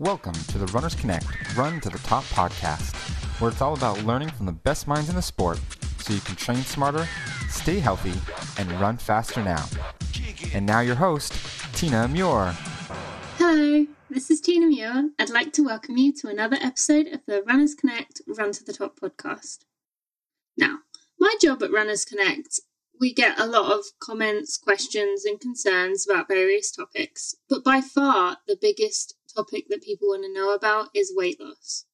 Welcome to the Runners Connect Run to the Top podcast, where it's all about learning from the best minds in the sport so you can train smarter, stay healthy, and run faster now. And now your host, Tina Muir. Hello, this is Tina Muir. I'd like to welcome you to another episode of the Runners Connect Run to the Top podcast. Now, my job at Runners Connect, we get a lot of comments, questions, and concerns about various topics, but by far the biggest topic that people want to know about is weight loss.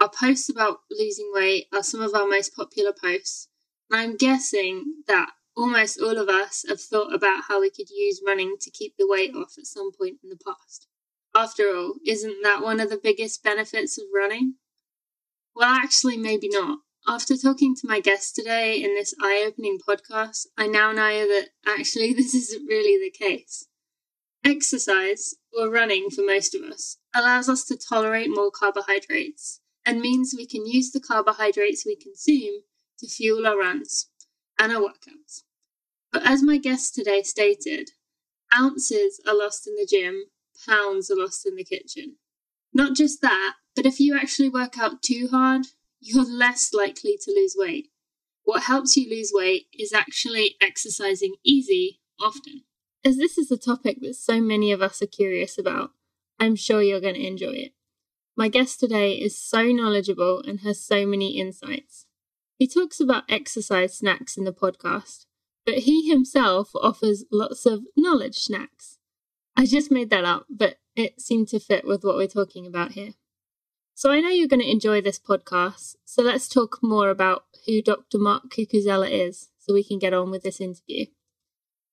Our posts about losing weight are some of our most popular posts, and I'm guessing that almost all of us have thought about how we could use running to keep the weight off at some point in the past. After all, isn't that one of the biggest benefits of running? Well, actually, maybe not. After talking to my guest today in this eye opening podcast, I now know that actually this isn't really the case. Exercise, or running for most of us, allows us to tolerate more carbohydrates and means we can use the carbohydrates we consume to fuel our runs and our workouts. But as my guest today stated, ounces are lost in the gym, pounds are lost in the kitchen. Not just that, but if you actually work out too hard, you're less likely to lose weight. What helps you lose weight is actually exercising easy often. As this is a topic that so many of us are curious about, I'm sure you're going to enjoy it. My guest today is so knowledgeable and has so many insights. He talks about exercise snacks in the podcast, but he himself offers lots of knowledge snacks. I just made that up, but it seemed to fit with what we're talking about here. So I know you're going to enjoy this podcast, so let's talk more about who Dr. Mark Cucuzzella is so we can get on with this interview.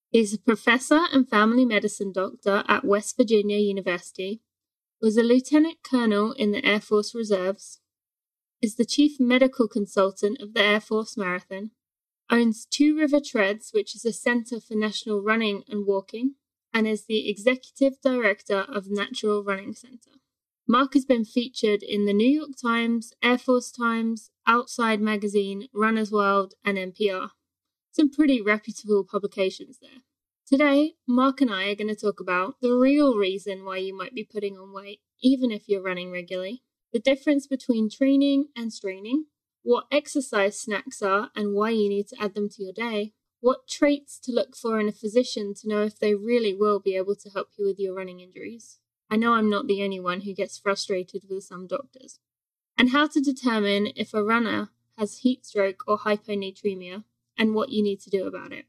He's a professor and family medicine doctor at West Virginia University, was a lieutenant colonel in the Air Force Reserves, is the chief medical consultant of the Air Force Marathon, owns Two River Treads, which is a center for national running and walking, and is the executive director of Natural Running Center. Mark has been featured in the New York Times, Air Force Times, Outside Magazine, Runner's World, and NPR. Some pretty reputable publications there. Today, Mark and I are going to talk about the real reason why you might be putting on weight, even if you're running regularly, the difference between training and straining, what exercise snacks are and why you need to add them to your day, what traits to look for in a physician to know if they really will be able to help you with your running injuries. I know I'm not the only one who gets frustrated with some doctors. And how to determine if a runner has heat stroke or hyponatremia and what you need to do about it.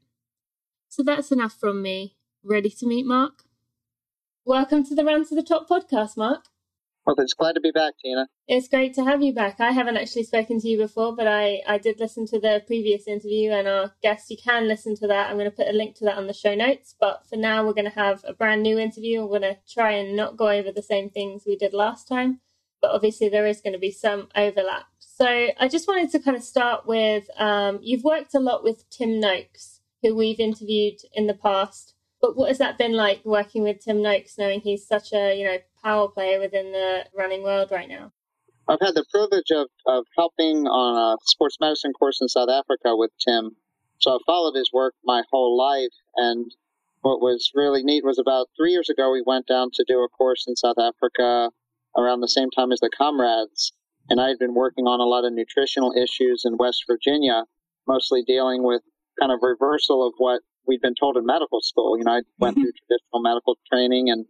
So that's enough from me. Ready to meet Mark? Welcome to the Run to the Top podcast, Mark. Well, it's glad to be back, Tina. It's great to have you back. I haven't actually spoken to you before, but I, I did listen to the previous interview and our guest. You can listen to that. I'm going to put a link to that on the show notes. But for now, we're going to have a brand new interview. We're going to try and not go over the same things we did last time. But obviously, there is going to be some overlap. So I just wanted to kind of start with um, you've worked a lot with Tim Noakes, who we've interviewed in the past. But what has that been like working with Tim Noakes, knowing he's such a you know power player within the running world right now? I've had the privilege of, of helping on a sports medicine course in South Africa with Tim. So I've followed his work my whole life. And what was really neat was about three years ago, we went down to do a course in South Africa around the same time as the comrades. And I had been working on a lot of nutritional issues in West Virginia, mostly dealing with kind of reversal of what we'd been told in medical school. You know, I went mm-hmm. through traditional medical training and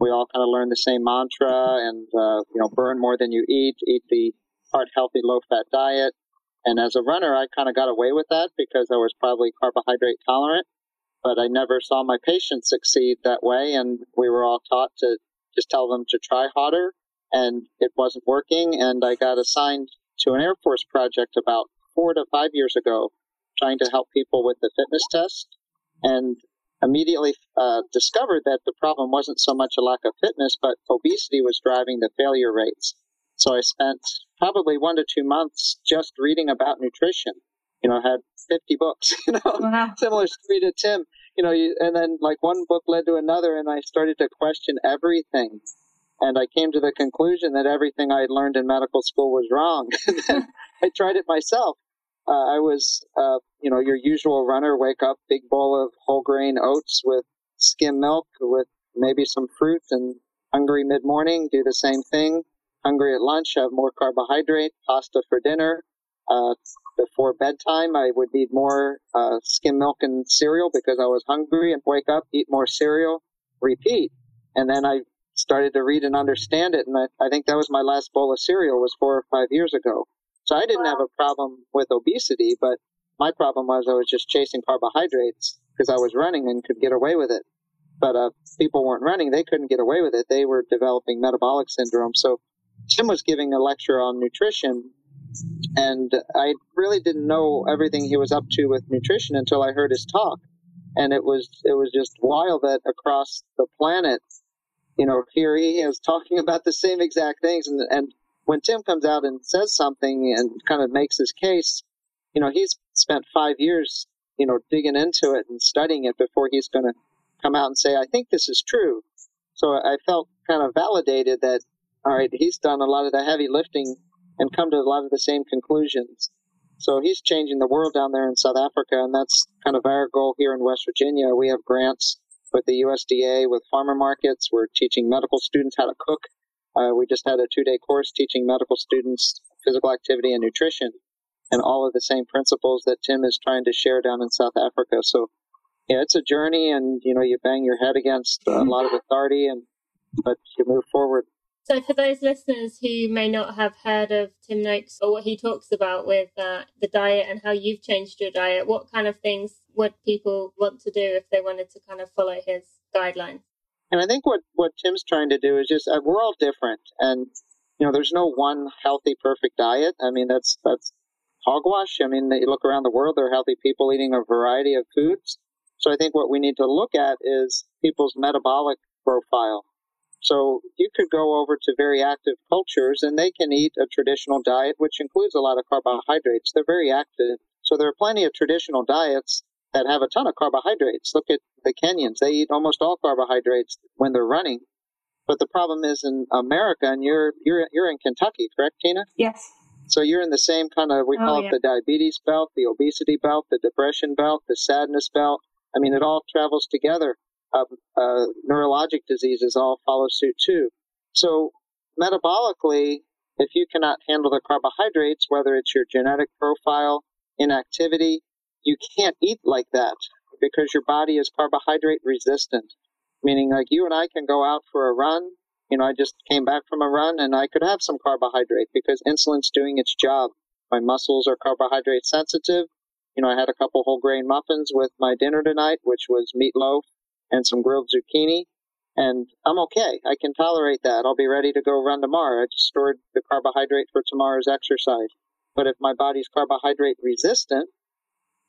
we all kind of learned the same mantra and, uh, you know, burn more than you eat, eat the heart healthy, low fat diet. And as a runner, I kind of got away with that because I was probably carbohydrate tolerant, but I never saw my patients succeed that way. And we were all taught to just tell them to try harder and it wasn't working. And I got assigned to an Air Force project about four to five years ago, trying to help people with the fitness test. And immediately uh, discovered that the problem wasn't so much a lack of fitness, but obesity was driving the failure rates. So I spent probably one to two months just reading about nutrition. You know, I had 50 books, you know, wow. similar story to Tim, you know, you, and then like one book led to another and I started to question everything. And I came to the conclusion that everything I had learned in medical school was wrong. I tried it myself uh, I was, uh, you know, your usual runner, wake up, big bowl of whole grain oats with skim milk with maybe some fruit and Hungry mid morning, do the same thing. Hungry at lunch, have more carbohydrate, pasta for dinner. Uh, before bedtime, I would need more uh, skim milk and cereal because I was hungry and wake up, eat more cereal, repeat. And then I started to read and understand it. And I, I think that was my last bowl of cereal was four or five years ago. So I didn't have a problem with obesity, but my problem was I was just chasing carbohydrates because I was running and could get away with it. But uh, people weren't running; they couldn't get away with it. They were developing metabolic syndrome. So Tim was giving a lecture on nutrition, and I really didn't know everything he was up to with nutrition until I heard his talk. And it was it was just wild that across the planet, you know, here he is talking about the same exact things. And, and when Tim comes out and says something and kind of makes his case, you know, he's spent five years, you know, digging into it and studying it before he's going to come out and say, I think this is true. So I felt kind of validated that, all right, he's done a lot of the heavy lifting and come to a lot of the same conclusions. So he's changing the world down there in South Africa, and that's kind of our goal here in West Virginia. We have grants with the USDA with farmer markets. We're teaching medical students how to cook. Uh, we just had a two day course teaching medical students physical activity and nutrition and all of the same principles that Tim is trying to share down in South Africa. So, yeah, it's a journey, and you know, you bang your head against a lot of authority, and but you move forward. So, for those listeners who may not have heard of Tim Noakes or what he talks about with uh, the diet and how you've changed your diet, what kind of things would people want to do if they wanted to kind of follow his guidelines? And I think what what Tim's trying to do is just uh, we're all different, and you know, there's no one healthy, perfect diet. I mean, that's that's hogwash. I mean, you look around the world, there are healthy people eating a variety of foods. So I think what we need to look at is people's metabolic profile. So you could go over to very active cultures and they can eat a traditional diet, which includes a lot of carbohydrates. They're very active. So there are plenty of traditional diets that have a ton of carbohydrates. Look at the Kenyans. They eat almost all carbohydrates when they're running. But the problem is in America, and you're, you're, you're in Kentucky, correct, Tina? Yes. So you're in the same kind of, we oh, call yeah. it the diabetes belt, the obesity belt, the depression belt, the sadness belt. I mean, it all travels together. Uh, uh, neurologic diseases all follow suit too. So metabolically, if you cannot handle the carbohydrates, whether it's your genetic profile, inactivity, you can't eat like that because your body is carbohydrate resistant. Meaning, like you and I can go out for a run, you know, I just came back from a run and I could have some carbohydrate because insulin's doing its job. My muscles are carbohydrate sensitive. You know, I had a couple whole grain muffins with my dinner tonight, which was meatloaf and some grilled zucchini. And I'm okay. I can tolerate that. I'll be ready to go run tomorrow. I just stored the carbohydrate for tomorrow's exercise. But if my body's carbohydrate resistant,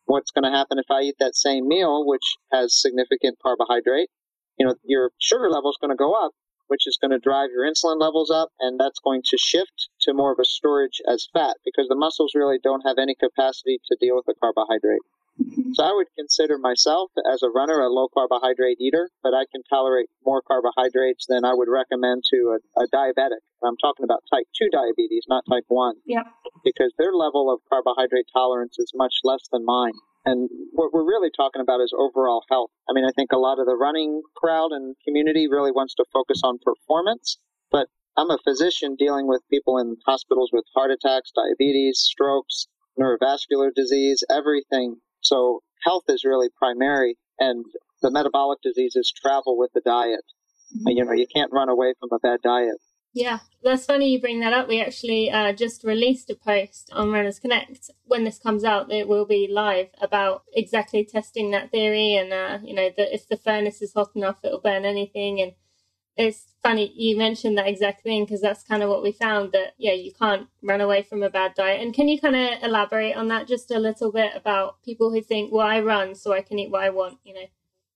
what's going to happen if I eat that same meal, which has significant carbohydrate? You know, your sugar level is going to go up, which is going to drive your insulin levels up, and that's going to shift to more of a storage as fat because the muscles really don't have any capacity to deal with the carbohydrate. So I would consider myself as a runner a low carbohydrate eater, but I can tolerate more carbohydrates than I would recommend to a, a diabetic. I'm talking about type 2 diabetes, not type 1. Yeah. Because their level of carbohydrate tolerance is much less than mine. And what we're really talking about is overall health. I mean, I think a lot of the running crowd and community really wants to focus on performance, but I'm a physician dealing with people in hospitals with heart attacks, diabetes, strokes, neurovascular disease, everything. So health is really primary and the metabolic diseases travel with the diet. Mm-hmm. You know, you can't run away from a bad diet. Yeah, that's funny you bring that up. We actually uh, just released a post on Runners Connect. When this comes out, it will be live about exactly testing that theory and, uh, you know, that if the furnace is hot enough, it'll burn anything. And it's funny you mentioned that exact thing because that's kind of what we found that, yeah, you can't run away from a bad diet. And can you kind of elaborate on that just a little bit about people who think, well, I run so I can eat what I want, you know?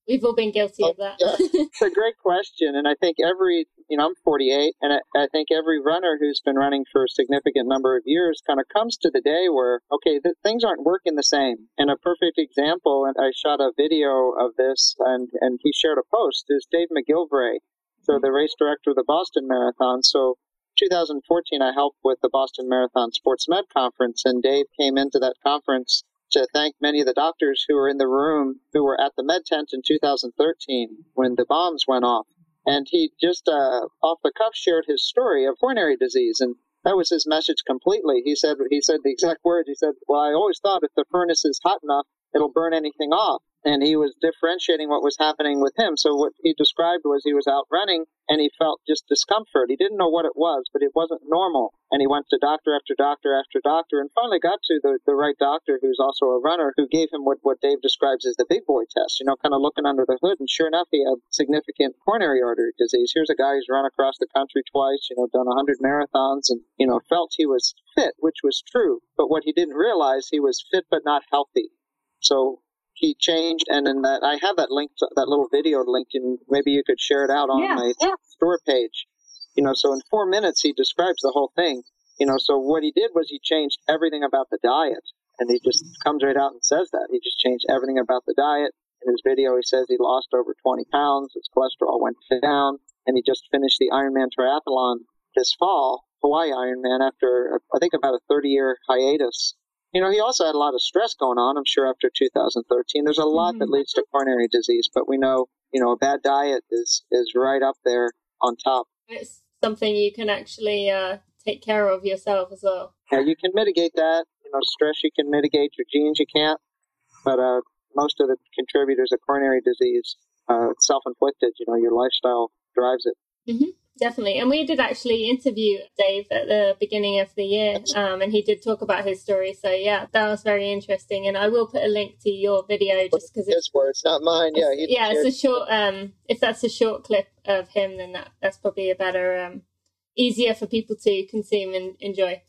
We've all been guilty of that. Oh, it's a great question. And I think every, you know, I'm 48, and I, I, think every runner who's been running for a significant number of years kind of comes to the day where, okay, th- things aren't working the same. And a perfect example, and I shot a video of this, and, and he shared a post, is Dave McGillivray, so the race director of the Boston Marathon. So 2014, I helped with the Boston Marathon Sports Med Conference, and Dave came into that conference to thank many of the doctors who were in the room who were at the med tent in 2013 when the bombs went off. and he just uh, off the cuff shared his story of coronary disease, and that was his message completely. He said he said the exact words. He said, "Well, I always thought if the furnace is hot enough, it'll burn anything off." And he was differentiating what was happening with him. So what he described was he was out running and he felt just discomfort. He didn't know what it was, but it wasn't normal. And he went to doctor after doctor after doctor and finally got to the, the right doctor who's also a runner who gave him what, what Dave describes as the big boy test, you know, kind of looking under the hood. And sure enough, he had significant coronary artery disease. Here's a guy who's run across the country twice, you know, done 100 marathons and, you know, felt he was fit, which was true. But what he didn't realize, he was fit but not healthy. So he changed, and in that I have that link, to, that little video link, and maybe you could share it out on yeah, my yeah. store page. You know, so in four minutes he describes the whole thing. You know, so what he did was he changed everything about the diet, and he just comes right out and says that he just changed everything about the diet. In his video, he says he lost over 20 pounds, his cholesterol went down, and he just finished the Ironman triathlon this fall, Hawaii Ironman, after I think about a 30 year hiatus you know, he also had a lot of stress going on, I'm sure, after 2013. There's a lot mm-hmm. that leads to coronary disease, but we know, you know, a bad diet is, is right up there on top. It's something you can actually uh, take care of yourself as well. Yeah, you can mitigate that. You know, stress you can mitigate, your genes you can't. But uh, most of the contributors of coronary disease, uh, self-inflicted. You know, your lifestyle drives it. Mm-hmm definitely. And we did actually interview Dave at the beginning of the year, um, and he did talk about his story. So yeah, that was very interesting. And I will put a link to your video just because it's his words, not mine. Yeah, yeah, it's a short. Um, if that's a short clip of him, then that that's probably a better, um, easier for people to consume and enjoy.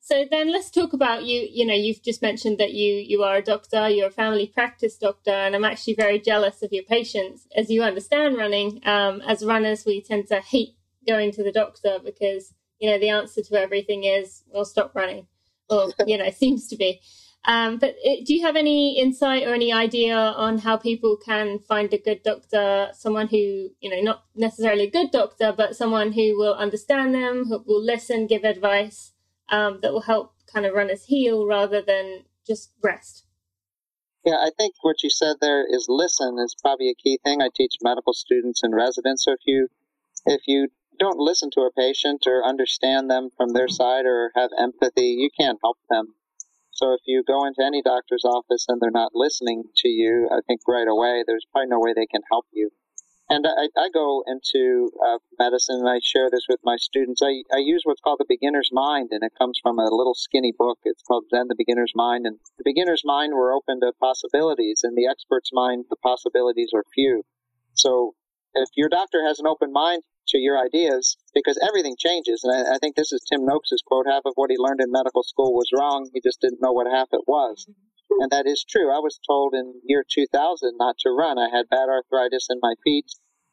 So then let's talk about you. You know, you've just mentioned that you you are a doctor, you're a family practice doctor, and I'm actually very jealous of your patients. As you understand running, um, as runners, we tend to hate going to the doctor because you know the answer to everything is well stop running or you know seems to be um, but do you have any insight or any idea on how people can find a good doctor someone who you know not necessarily a good doctor but someone who will understand them who will listen give advice um, that will help kind of runners heal rather than just rest yeah, I think what you said there is listen is probably a key thing. I teach medical students and residents. So if you if you don't listen to a patient or understand them from their side or have empathy, you can't help them. So if you go into any doctor's office and they're not listening to you, I think right away there's probably no way they can help you. And I, I go into uh, medicine and I share this with my students. I, I use what's called the beginner's mind, and it comes from a little skinny book. It's called Zen, the Beginner's Mind. And the beginner's mind, we're open to possibilities, and the expert's mind, the possibilities are few. So if your doctor has an open mind to your ideas because everything changes. And I, I think this is Tim Noakes' quote half of what he learned in medical school was wrong. He just didn't know what half it was. And that is true. I was told in year 2000 not to run. I had bad arthritis in my feet,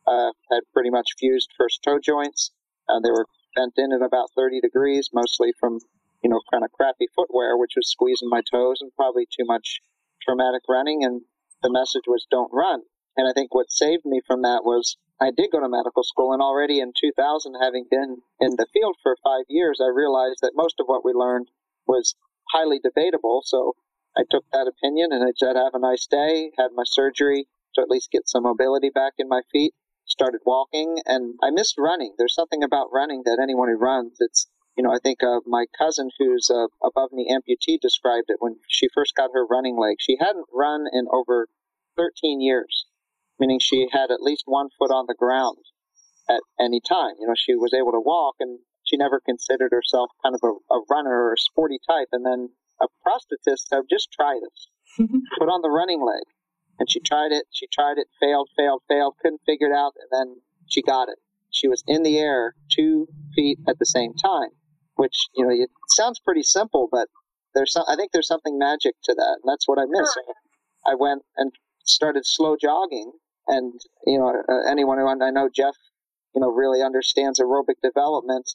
uh, had pretty much fused first toe joints. Uh, they were bent in at about 30 degrees, mostly from, you know, kind of crappy footwear, which was squeezing my toes and probably too much traumatic running. And the message was don't run. And I think what saved me from that was I did go to medical school, and already in 2000, having been in the field for five years, I realized that most of what we learned was highly debatable. So I took that opinion and I said, Have a nice day, had my surgery to at least get some mobility back in my feet, started walking, and I missed running. There's something about running that anyone who runs, it's you know, I think uh, my cousin who's uh, above knee amputee described it when she first got her running leg. She hadn't run in over 13 years meaning she had at least one foot on the ground at any time. You know, she was able to walk and she never considered herself kind of a, a runner or a sporty type. And then a prosthetist said, just try this. Put on the running leg. And she tried it, she tried it, failed, failed, failed, couldn't figure it out, and then she got it. She was in the air two feet at the same time, which, you know, it sounds pretty simple, but there's some, I think there's something magic to that, and that's what I miss. I went and started slow jogging and you know uh, anyone who I know Jeff, you know, really understands aerobic development.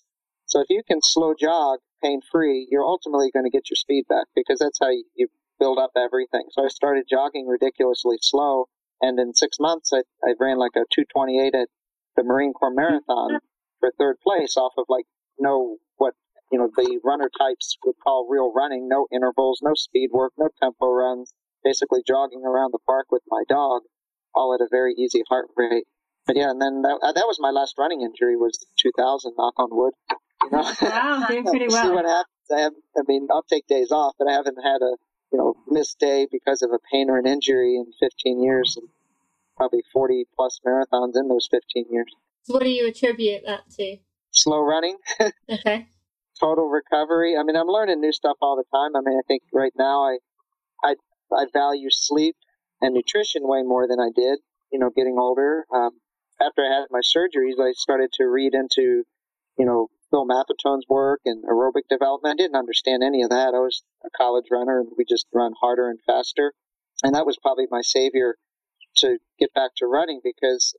So if you can slow jog pain free, you're ultimately going to get your speed back because that's how you build up everything. So I started jogging ridiculously slow, and in six months I, I ran like a 228 at the Marine Corps Marathon for third place off of like no what you know the runner types would call real running, no intervals, no speed work, no tempo runs, basically jogging around the park with my dog all at a very easy heart rate. but yeah, and then that, uh, that was my last running injury was 2000. Knock on wood. You know, wow, doing pretty well. See what happens. I have. I mean, I'll take days off, but I haven't had a you know missed day because of a pain or an injury in 15 years, and probably 40 plus marathons in those 15 years. So, what do you attribute that to? Slow running. okay. Total recovery. I mean, I'm learning new stuff all the time. I mean, I think right now I, I, I value sleep and nutrition way more than I did. You know, getting older. Um, after I had my surgeries, I started to read into, you know, Phil Maffetone's work and aerobic development. I didn't understand any of that. I was a college runner and we just run harder and faster. And that was probably my savior to get back to running because,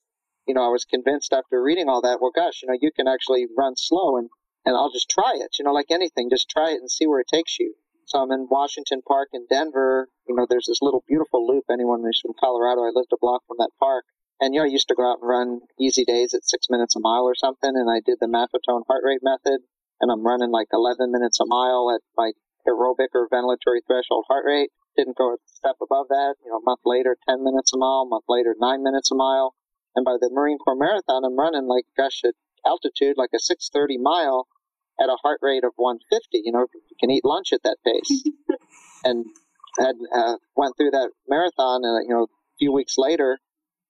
you know, I was convinced after reading all that, well, gosh, you know, you can actually run slow and, and I'll just try it, you know, like anything, just try it and see where it takes you. So I'm in Washington Park in Denver. You know, there's this little beautiful loop. Anyone who's from Colorado, I lived a block from that park. And you know, I used to go out and run easy days at six minutes a mile or something, and I did the Maffetone heart rate method, and I'm running like 11 minutes a mile at my aerobic or ventilatory threshold heart rate. Didn't go a step above that. You know, a month later, 10 minutes a mile. A month later, nine minutes a mile. And by the Marine Corps Marathon, I'm running like gosh at altitude, like a 6:30 mile at a heart rate of 150. You know, you can eat lunch at that pace. and had uh, went through that marathon, and you know, a few weeks later,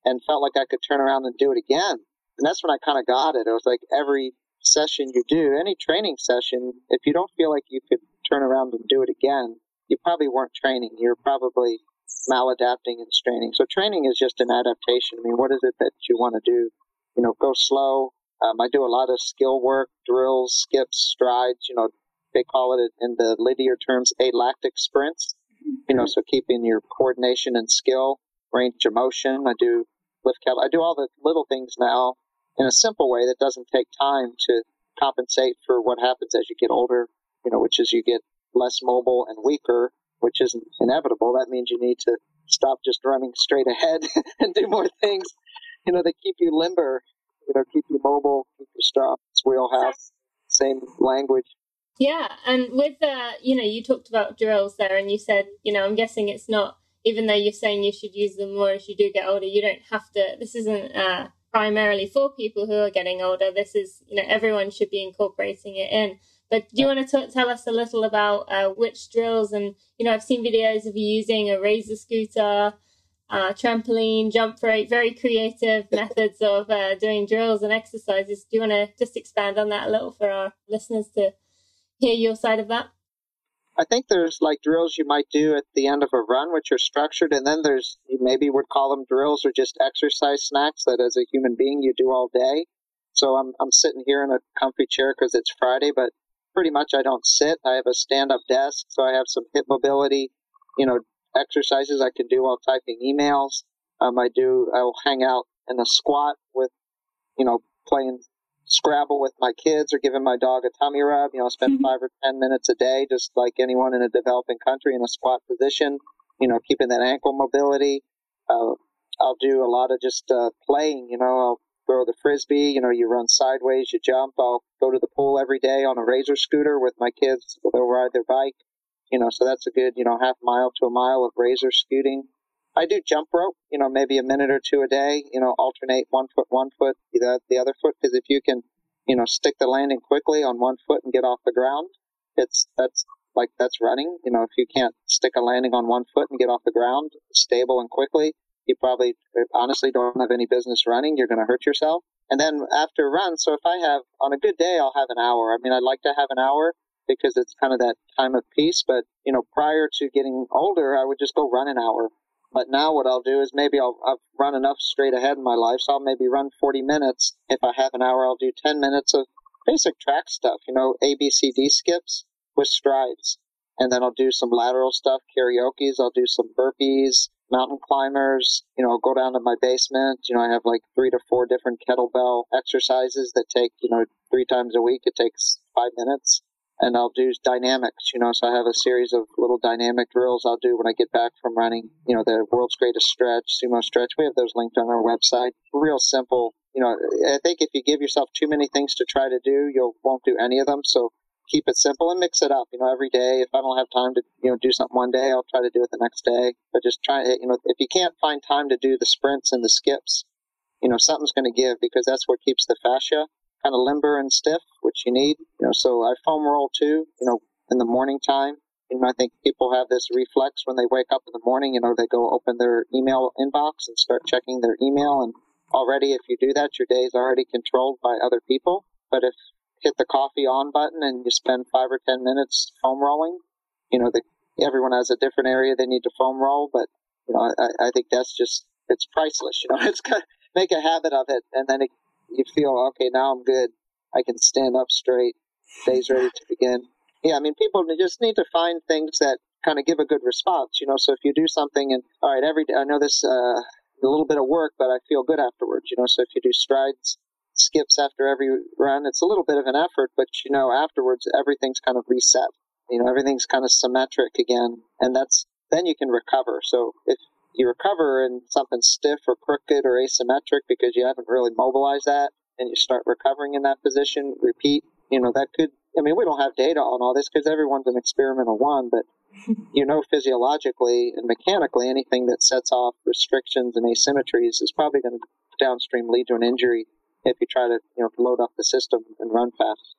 and felt like I could turn around and do it again. And that's when I kind of got it. It was like every session you do, any training session, if you don't feel like you could turn around and do it again, you probably weren't training. You're probably maladapting and straining. So training is just an adaptation. I mean, what is it that you want to do? You know, go slow. Um, I do a lot of skill work, drills, skips, strides. You know, they call it in the Lydiard terms alactic sprints. You know, so keeping your coordination and skill range of motion. I do lift cap. I do all the little things now in a simple way that doesn't take time to compensate for what happens as you get older. You know, which is you get less mobile and weaker, which isn't inevitable. That means you need to stop just running straight ahead and do more things. You know, that keep you limber. You know, keep you mobile, keep you strong. It's wheelhouse. Same language. Yeah, and with the, you know, you talked about drills there, and you said, you know, I'm guessing it's not even though you're saying you should use them more as you do get older, you don't have to. This isn't uh, primarily for people who are getting older. This is, you know, everyone should be incorporating it in. But do you want to t- tell us a little about uh, which drills? And you know, I've seen videos of you using a razor scooter, uh, trampoline, jump rope, very creative methods of uh, doing drills and exercises. Do you want to just expand on that a little for our listeners to hear your side of that? I think there's like drills you might do at the end of a run, which are structured, and then there's you maybe would call them drills or just exercise snacks that as a human being you do all day. So I'm I'm sitting here in a comfy chair because it's Friday, but pretty much I don't sit. I have a stand-up desk, so I have some hip mobility, you know, exercises I can do while typing emails. Um, I do. I'll hang out in a squat with, you know, playing Scrabble with my kids or giving my dog a tummy rub. You know, spend mm-hmm. five or ten minutes a day, just like anyone in a developing country in a squat position. You know, keeping that ankle mobility. Uh, I'll do a lot of just uh, playing. You know, I'll throw the frisbee. You know, you run sideways, you jump. I'll go to the pool every day on a razor scooter with my kids. They'll ride their bike. You know, so that's a good you know half mile to a mile of razor scooting. I do jump rope, you know, maybe a minute or two a day, you know, alternate one foot, one foot, the, the other foot. Because if you can, you know, stick the landing quickly on one foot and get off the ground, it's, that's like, that's running. You know, if you can't stick a landing on one foot and get off the ground stable and quickly, you probably honestly don't have any business running. You're going to hurt yourself. And then after run, so if I have, on a good day, I'll have an hour. I mean, I'd like to have an hour because it's kind of that time of peace. But, you know, prior to getting older, I would just go run an hour but now what I'll do is maybe I'll I've run enough straight ahead in my life, so I'll maybe run 40 minutes. If I have an hour, I'll do 10 minutes of basic track stuff, you know, A, B, C, D skips with strides. And then I'll do some lateral stuff, karaoke's. I'll do some burpees, mountain climbers. You know, go down to my basement. You know, I have like three to four different kettlebell exercises that take, you know, three times a week. It takes five minutes and I'll do dynamics, you know, so I have a series of little dynamic drills I'll do when I get back from running, you know, the world's greatest stretch, sumo stretch. We have those linked on our website. Real simple. You know, I think if you give yourself too many things to try to do, you won't do any of them. So keep it simple and mix it up. You know, every day, if I don't have time to, you know, do something one day, I'll try to do it the next day. But just try, it, you know, if you can't find time to do the sprints and the skips, you know, something's going to give because that's what keeps the fascia kind of limber and stiff, which you need. You know, so I foam roll too. You know, in the morning time. You know, I think people have this reflex when they wake up in the morning. You know, they go open their email inbox and start checking their email, and already if you do that, your day is already controlled by other people. But if hit the coffee on button and you spend five or ten minutes foam rolling, you know, the, everyone has a different area they need to foam roll, but you know, I, I think that's just it's priceless. You know, it's got make a habit of it, and then it, you feel okay. Now I'm good. I can stand up straight. Day's ready to begin. Yeah, I mean, people just need to find things that kind of give a good response. You know, so if you do something and all right, every day I know this uh, a little bit of work, but I feel good afterwards. You know, so if you do strides, skips after every run, it's a little bit of an effort, but you know, afterwards everything's kind of reset. You know, everything's kind of symmetric again, and that's then you can recover. So if you recover and something's stiff or crooked or asymmetric because you haven't really mobilized that, and you start recovering in that position, repeat. You know, that could I mean, we don't have data on all this because everyone's an experimental one, but you know, physiologically and mechanically, anything that sets off restrictions and asymmetries is probably going to downstream lead to an injury if you try to, you know, load up the system and run fast.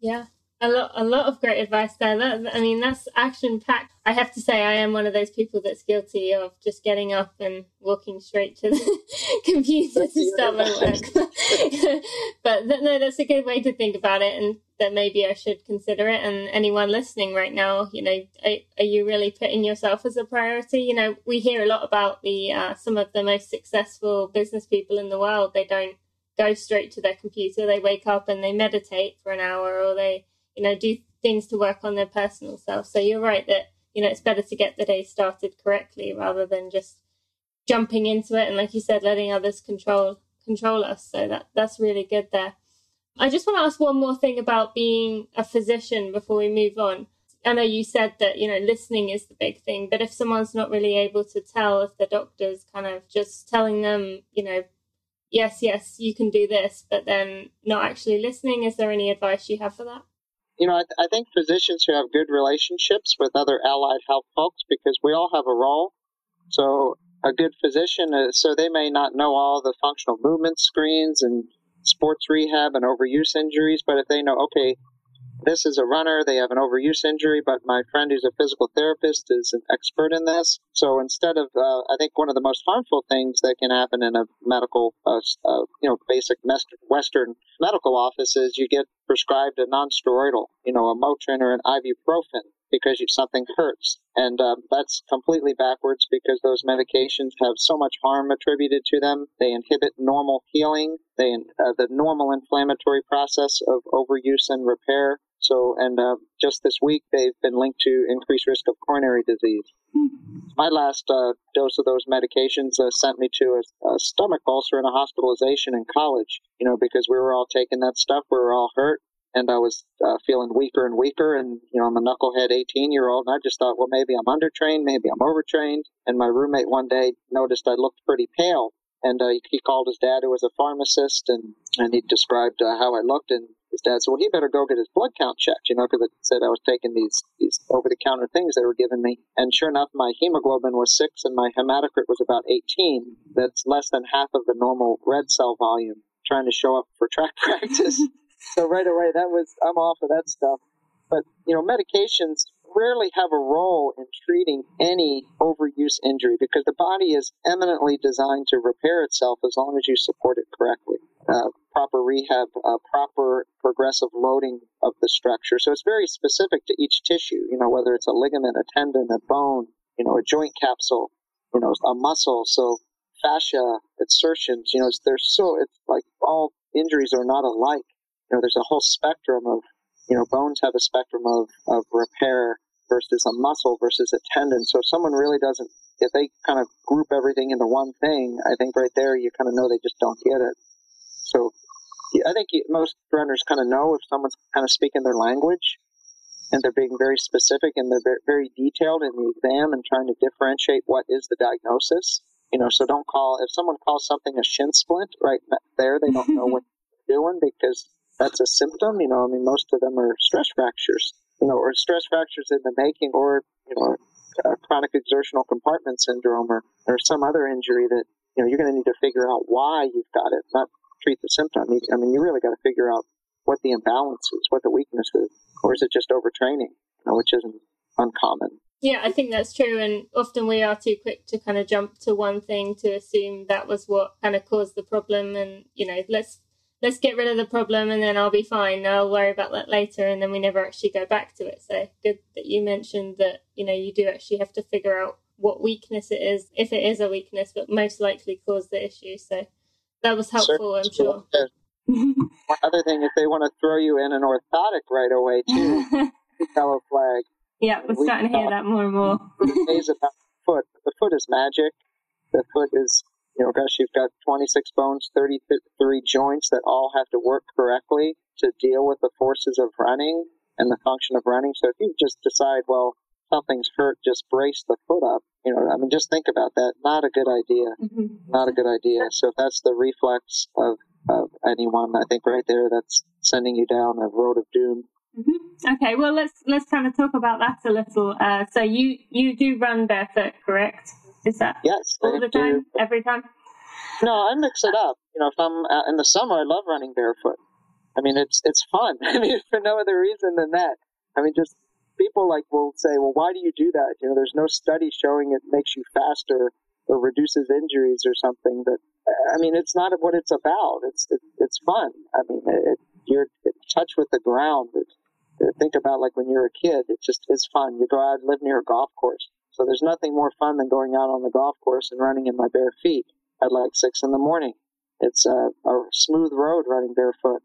Yeah, a lot, a lot of great advice there. That, I mean, that's action packed. I have to say, I am one of those people that's guilty of just getting up and walking straight to the computer to start my work. but no, that's a good way to think about it, and that maybe I should consider it. And anyone listening right now, you know, are, are you really putting yourself as a priority? You know, we hear a lot about the uh, some of the most successful business people in the world. They don't go straight to their computer. They wake up and they meditate for an hour, or they you know, do things to work on their personal self. So you're right that, you know, it's better to get the day started correctly rather than just jumping into it and like you said, letting others control control us. So that that's really good there. I just want to ask one more thing about being a physician before we move on. I know you said that, you know, listening is the big thing, but if someone's not really able to tell if the doctor's kind of just telling them, you know, yes, yes, you can do this, but then not actually listening, is there any advice you have for that? You know, I, th- I, think physicians who have good relationships with other allied health folks, because we all have a role. So a good physician, uh, so they may not know all the functional movement screens and sports rehab and overuse injuries, but if they know, okay, this is a runner, they have an overuse injury, but my friend who's a physical therapist is an expert in this. So instead of, uh, I think one of the most harmful things that can happen in a medical, uh, uh, you know, basic Western medical office is you get prescribed a nonsteroidal, you know, a Motrin or an ibuprofen because something hurts. And um, that's completely backwards because those medications have so much harm attributed to them. They inhibit normal healing, they uh, the normal inflammatory process of overuse and repair. So, and uh, just this week, they've been linked to increased risk of coronary disease. My last uh, dose of those medications uh, sent me to a, a, stomach ulcer and a hospitalization in college, you know, because we were all taking that stuff. We were all hurt. And I was uh, feeling weaker and weaker. And, you know, I'm a knucklehead 18 year old. And I just thought, well, maybe I'm undertrained. Maybe I'm overtrained. And my roommate one day noticed I looked pretty pale. And uh, he called his dad, who was a pharmacist, and, and he described uh, how I looked. And his dad said, "Well, he better go get his blood count checked," you know, because it said I was taking these these over the counter things they were giving me. And sure enough, my hemoglobin was six, and my hematocrit was about 18. That's less than half of the normal red cell volume. Trying to show up for track practice, so right away that was I'm off of that stuff. But you know, medications rarely have a role in treating any overuse injury because the body is eminently designed to repair itself as long as you support it correctly. Uh, proper rehab, uh, proper progressive loading of the structure. So it's very specific to each tissue, you know, whether it's a ligament, a tendon, a bone, you know, a joint capsule, you know, a muscle. So fascia, insertions, you know, there's so, it's like all injuries are not alike. You know, there's a whole spectrum of, you know, bones have a spectrum of, of repair versus a muscle versus a tendon. So if someone really doesn't, if they kind of group everything into one thing, I think right there you kind of know they just don't get it. So I think most runners kind of know if someone's kind of speaking their language and they're being very specific and they're very detailed in the exam and trying to differentiate what is the diagnosis. You know, so don't call, if someone calls something a shin splint right there, they don't know what they're doing because that's a symptom. You know, I mean, most of them are stress fractures, you know, or stress fractures in the making or, you know, chronic exertional compartment syndrome or, or some other injury that you know, you're going to need to figure out why you've got it, not treat the symptom. I mean, you really got to figure out what the imbalance is, what the weakness is, or is it just overtraining, you know, which isn't uncommon. Yeah, I think that's true. And often we are too quick to kind of jump to one thing to assume that was what kind of caused the problem. And, you know, let's let's get rid of the problem and then I'll be fine. I'll worry about that later. And then we never actually go back to it. So good that you mentioned that, you know, you do actually have to figure out what weakness it is, if it is a weakness, but most likely cause the issue. So that was helpful, I'm sure. Other thing, if they want to throw you in an orthotic right away, too, yellow flag. Yeah, we're we starting to hear that more and more. days about the foot. The foot is magic. The foot is, you know, gosh, you've got 26 bones, 33 joints that all have to work correctly to deal with the forces of running and the function of running. So if you just decide, well, something's hurt, just brace the foot up. You know, I mean, just think about that. Not a good idea. Mm-hmm. Not a good idea. So if that's the reflex of, of anyone, I think right there, that's sending you down a road of doom. Mm-hmm. Okay, well let's let's kind of talk about that a little. Uh, so you you do run barefoot, correct? Is that yes all the time, do. every time? No, I mix it up. You know, if I'm uh, in the summer, I love running barefoot. I mean, it's it's fun. I mean, for no other reason than that. I mean, just people like will say, well, why do you do that? You know, there's no study showing it makes you faster or reduces injuries or something. But I mean, it's not what it's about. It's it, it's fun. I mean, it, you're in touch with the ground. It, think about like when you're a kid. It just is fun. You go out and live near a golf course. So there's nothing more fun than going out on the golf course and running in my bare feet at like six in the morning. It's a, a smooth road running barefoot.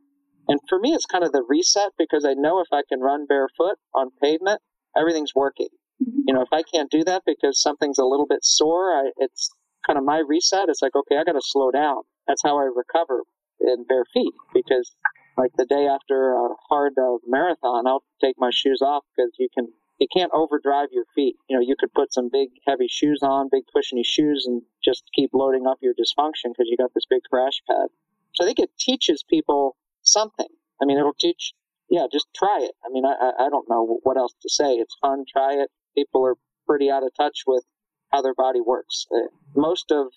And for me, it's kind of the reset because I know if I can run barefoot on pavement, everything's working. Mm-hmm. You know, if I can't do that because something's a little bit sore, I, it's kind of my reset. It's like, okay, I got to slow down. That's how I recover in bare feet because like the day after a hard uh, marathon, I'll take my shoes off because you can you can't overdrive your feet. You know, you could put some big heavy shoes on, big cushiony shoes, and just keep loading up your dysfunction because you got this big crash pad. So I think it teaches people something. I mean, it'll teach. Yeah, just try it. I mean, I I don't know what else to say. It's fun. Try it. People are pretty out of touch with how their body works. Uh, most of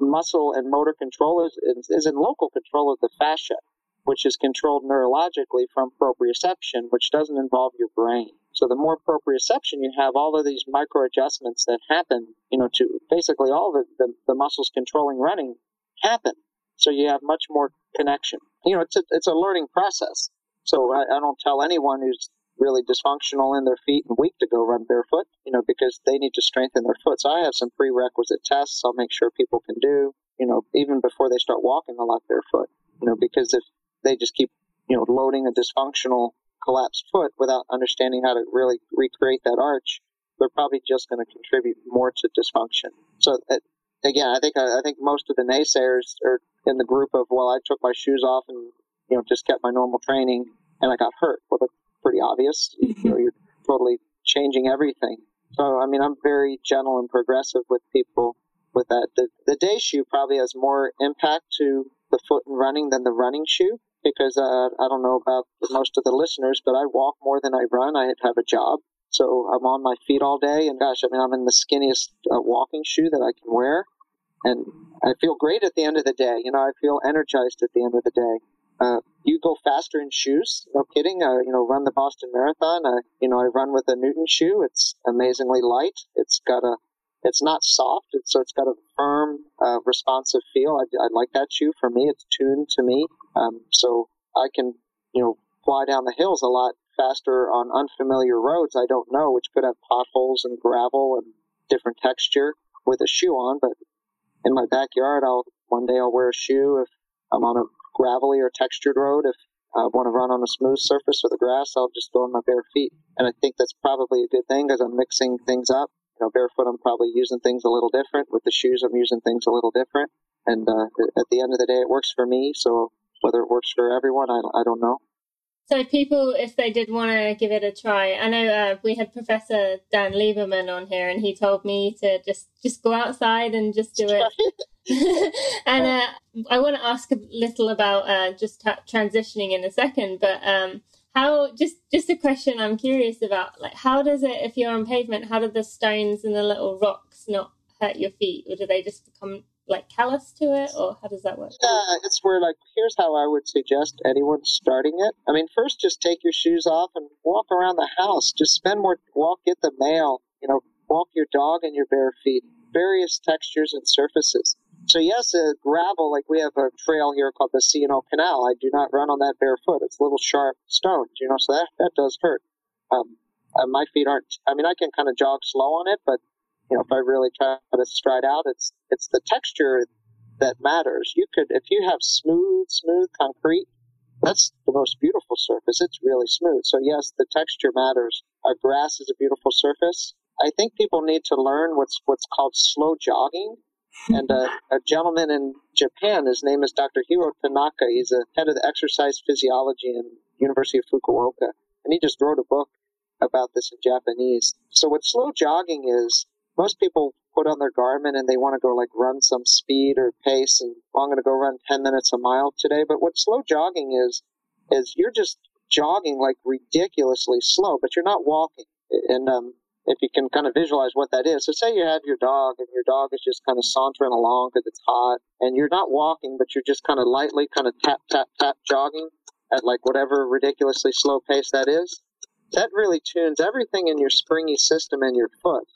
muscle and motor control is, is in local control of the fascia which is controlled neurologically from proprioception, which doesn't involve your brain. So the more proprioception you have, all of these micro adjustments that happen, you know, to basically all the, the, the muscles controlling running happen. So you have much more connection. You know, it's a, it's a learning process. So I, I don't tell anyone who's really dysfunctional in their feet and weak to go run barefoot, you know, because they need to strengthen their foot. So I have some prerequisite tests I'll make sure people can do, you know, even before they start walking a lot barefoot, you know, because if they just keep, you know, loading a dysfunctional collapsed foot without understanding how to really recreate that arch, they're probably just going to contribute more to dysfunction. So uh, again, I think I think most of the naysayers are in the group of well, I took my shoes off and you know just kept my normal training and I got hurt. Well, that's pretty obvious. you know, you're totally changing everything. So I mean, I'm very gentle and progressive with people with that. The, the day shoe probably has more impact to the foot and running than the running shoe because uh, I don't know about most of the listeners, but I walk more than I run. I have a job, so I'm on my feet all day. And gosh, I mean, I'm in the skinniest uh, walking shoe that I can wear, and I feel great at the end of the day. You know, I feel energized at the end of the day. Uh, you go faster in shoes, no kidding. Uh, you know, run the Boston Marathon. Uh, you know, I run with a Newton shoe. It's amazingly light. It's got a it's not soft, it's, so it's got a firm, uh, responsive feel. I, I, like that shoe. For me, it's tuned to me, um, so I can, you know, fly down the hills a lot faster on unfamiliar roads I don't know, which could have potholes and gravel and different texture with a shoe on. But in my backyard, I'll one day I'll wear a shoe if I'm on a gravelly or textured road. If I want to run on a smooth surface with the grass, I'll just go on my bare feet. And I think that's probably a good thing because I'm mixing things up know, barefoot, I'm probably using things a little different. With the shoes, I'm using things a little different. And uh, at the end of the day, it works for me. So whether it works for everyone, I, I don't know. So people, if they did want to give it a try, I know uh, we had Professor Dan Lieberman on here, and he told me to just just go outside and just do it. and uh, I want to ask a little about uh, just t- transitioning in a second, but um, how just just a question i'm curious about like how does it if you're on pavement how do the stones and the little rocks not hurt your feet or do they just become like callous to it, or how does that work? Yeah, it's where like here's how I would suggest anyone starting it. I mean, first just take your shoes off and walk around the house. Just spend more walk, get the mail. You know, walk your dog in your bare feet. Various textures and surfaces. So yes, uh, gravel, like we have a trail here called the C&O Canal. I do not run on that barefoot. It's little sharp stones, you know, so that, that does hurt. Um, uh, my feet aren't, I mean, I can kind of jog slow on it, but, you know, if I really try to stride out, it's, it's the texture that matters. You could, if you have smooth, smooth concrete, that's the most beautiful surface. It's really smooth. So yes, the texture matters. Our grass is a beautiful surface. I think people need to learn what's, what's called slow jogging and uh, a gentleman in Japan, his name is Dr. Hiro Tanaka. He's a head of the exercise physiology in University of Fukuoka, and he just wrote a book about this in Japanese. So what slow jogging is, most people put on their Garmin and they want to go like run some speed or pace, and well, I'm going to go run 10 minutes a mile today. But what slow jogging is, is you're just jogging like ridiculously slow, but you're not walking. And um, if you can kind of visualize what that is. So say you have your dog and your dog is just kind of sauntering along because it's hot and you're not walking, but you're just kind of lightly kind of tap, tap, tap jogging at like whatever ridiculously slow pace that is. That really tunes everything in your springy system and your foot,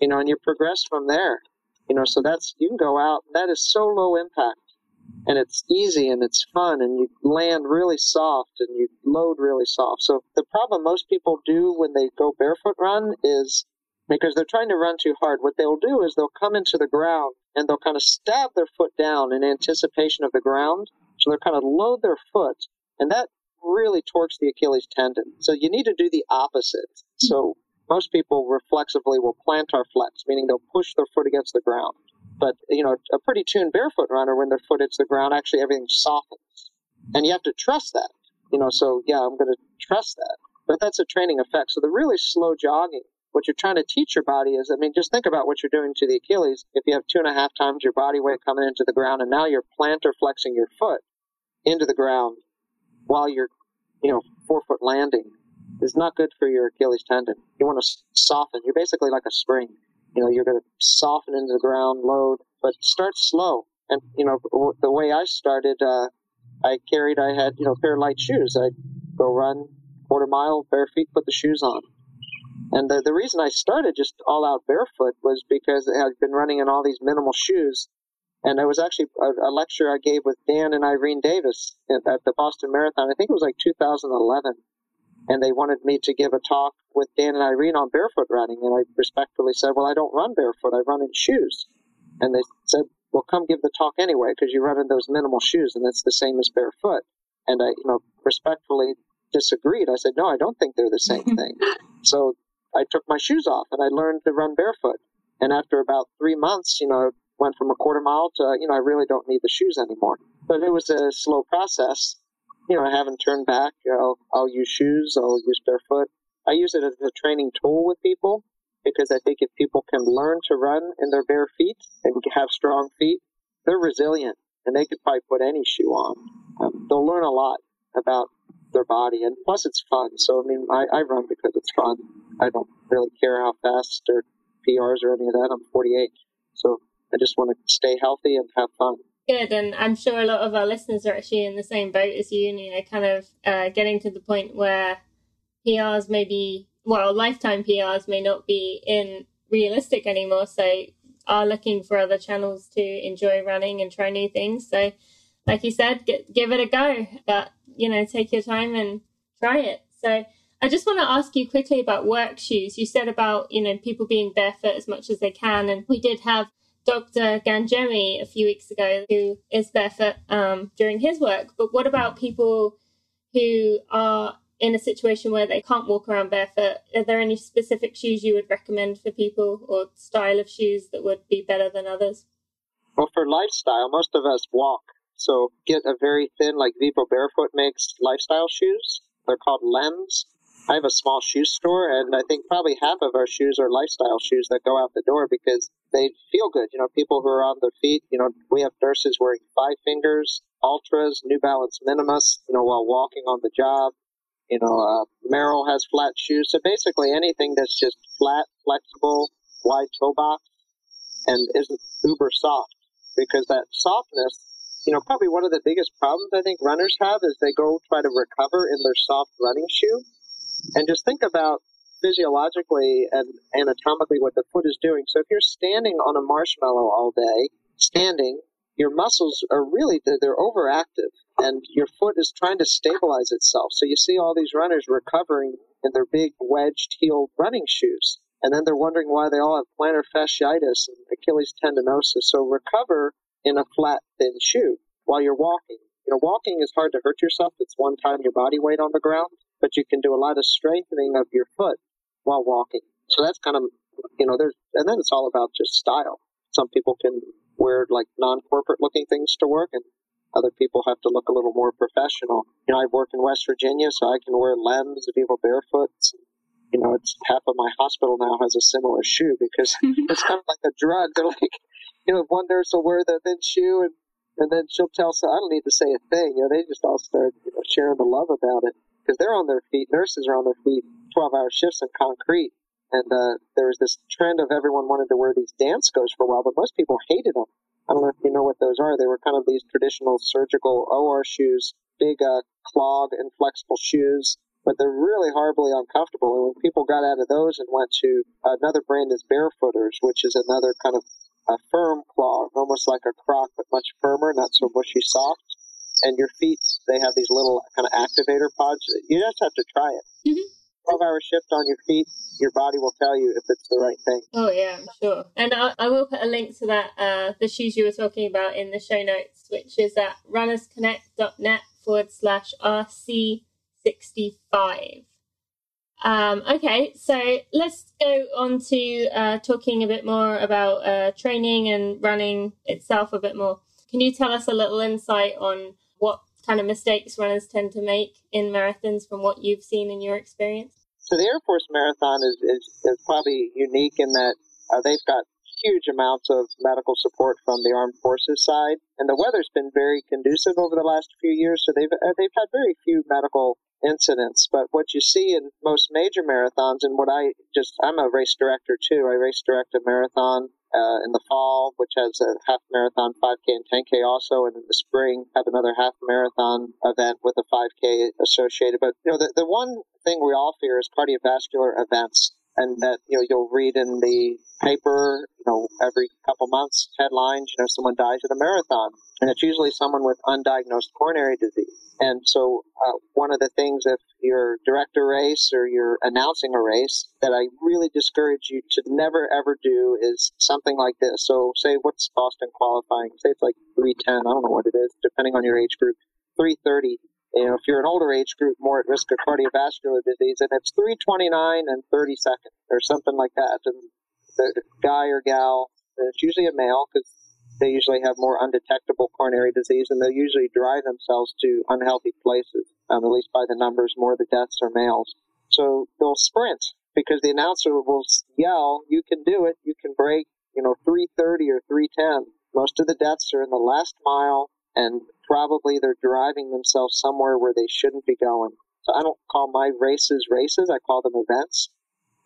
you know, and you progress from there, you know, so that's, you can go out. That is so low impact and it's easy and it's fun and you land really soft and you load really soft. So the problem most people do when they go barefoot run is because they're trying to run too hard. What they'll do is they'll come into the ground and they'll kind of stab their foot down in anticipation of the ground. So they'll kind of load their foot and that really torques the Achilles tendon. So you need to do the opposite. So most people reflexively will plantar flex, meaning they'll push their foot against the ground. But you know, a pretty tuned barefoot runner, when their foot hits the ground, actually everything softens, and you have to trust that. You know, so yeah, I'm going to trust that. But that's a training effect. So the really slow jogging, what you're trying to teach your body is, I mean, just think about what you're doing to the Achilles. If you have two and a half times your body weight coming into the ground, and now you're plantar flexing your foot into the ground while you're, you know, forefoot landing, is not good for your Achilles tendon. You want to soften. You're basically like a spring you know, you're going to soften into the ground, load, but start slow. And, you know, the way I started, uh, I carried, I had, you know, pair of light shoes. I'd go run quarter mile, bare feet, put the shoes on. And the, the reason I started just all out barefoot was because I'd been running in all these minimal shoes. And there was actually a, a lecture I gave with Dan and Irene Davis at, at the Boston Marathon. I think it was like 2011 and they wanted me to give a talk with Dan and Irene on barefoot running. And I respectfully said, Well, I don't run barefoot, I run in shoes. And they said, Well, come give the talk anyway, because you run in those minimal shoes, and that's the same as barefoot. And I, you know, respectfully disagreed. I said, No, I don't think they're the same thing. so I took my shoes off and I learned to run barefoot. And after about three months, you know, went from a quarter mile to, you know, I really don't need the shoes anymore. But it was a slow process you know, I haven't turned back. I'll, I'll use shoes. I'll use barefoot. I use it as a training tool with people because I think if people can learn to run in their bare feet and have strong feet, they're resilient and they could probably put any shoe on. Um, they'll learn a lot about their body and plus it's fun. So, I mean, I, I run because it's fun. I don't really care how fast or PRs or any of that. I'm 48. So I just want to stay healthy and have fun. Good, and I'm sure a lot of our listeners are actually in the same boat as you. You know, kind of uh, getting to the point where PRs maybe, well, lifetime PRs may not be in realistic anymore. So are looking for other channels to enjoy running and try new things. So, like you said, get, give it a go, but you know, take your time and try it. So. I just want to ask you quickly about work shoes. You said about, you know, people being barefoot as much as they can. And we did have Dr. Ganjemi a few weeks ago, who is barefoot um, during his work. But what about people who are in a situation where they can't walk around barefoot? Are there any specific shoes you would recommend for people or style of shoes that would be better than others? Well, for lifestyle, most of us walk. So get a very thin, like Vivo Barefoot makes lifestyle shoes. They're called LEMS. I have a small shoe store, and I think probably half of our shoes are lifestyle shoes that go out the door because they feel good. You know, people who are on their feet, you know, we have nurses wearing five fingers, Altras, New Balance Minimus, you know, while walking on the job. You know, uh, Merrell has flat shoes. So basically anything that's just flat, flexible, wide toe box, and isn't uber soft. because that softness, you know, probably one of the biggest problems I think runners have is they go try to recover in their soft running shoe. And just think about physiologically and anatomically what the foot is doing. So if you're standing on a marshmallow all day, standing, your muscles are really they're overactive and your foot is trying to stabilize itself. So you see all these runners recovering in their big wedged heel running shoes. And then they're wondering why they all have plantar fasciitis and Achilles tendinosis. So recover in a flat, thin shoe while you're walking. You know, walking is hard to hurt yourself. It's one time your body weight on the ground, but you can do a lot of strengthening of your foot while walking. So that's kind of, you know, there's, and then it's all about just style. Some people can wear like non-corporate looking things to work and other people have to look a little more professional. You know, I work in West Virginia, so I can wear Lems and people barefoot. You know, it's half of my hospital now has a similar shoe because it's kind of like a drug. They're like, you know, one nurse will wear the thin shoe and and then she'll tell so I don't need to say a thing. You know, they just all start you know, sharing the love about it because they're on their feet. Nurses are on their feet 12 hour shifts in concrete. And uh, there was this trend of everyone wanted to wear these Danskos for a while, but most people hated them. I don't know if you know what those are. They were kind of these traditional surgical OR shoes, big uh, clog and flexible shoes, but they're really horribly uncomfortable. And when people got out of those and went to another brand is Barefooters, which is another kind of a firm clog, almost like a croc, but much firmer, not so mushy soft. And your feet, they have these little kind of activator pods. You just have to try it. Mm-hmm. 12 hour shift on your feet, your body will tell you if it's the right thing. Oh, yeah, I'm sure. And I, I will put a link to that, uh, the shoes you were talking about in the show notes, which is at runnersconnect.net forward slash RC65. Um, okay, so let's go on to uh, talking a bit more about uh, training and running itself a bit more. Can you tell us a little insight on kind of mistakes runners tend to make in marathons from what you've seen in your experience? So the Air Force Marathon is, is, is probably unique in that uh, they've got huge amounts of medical support from the armed forces side, and the weather's been very conducive over the last few years. So they've uh, they've had very few medical incidents. But what you see in most major marathons, and what I just I'm a race director too. I race direct a marathon uh, in the fall, which has a half marathon, 5K, and 10K also. And in the spring, have another half marathon event with a 5K associated. But, you know, the, the one thing we all fear is cardiovascular events and that you know you'll read in the paper you know every couple months headlines you know someone dies at a marathon. And it's usually someone with undiagnosed coronary disease. And so uh, one of the things if you're directing a race or you're announcing a race that i really discourage you to never ever do is something like this. So say what's boston qualifying? Say it's like 310 i don't know what it is depending on your age group 330 you know, if you're an older age group, more at risk of cardiovascular disease, and it's 329 and 30 seconds or something like that. And the guy or gal, it's usually a male because they usually have more undetectable coronary disease, and they usually drive themselves to unhealthy places. Um, at least by the numbers, more of the deaths are males. So they'll sprint because the announcer will yell, "You can do it! You can break!" You know, 330 or 310. Most of the deaths are in the last mile and probably they're driving themselves somewhere where they shouldn't be going. So I don't call my races races, I call them events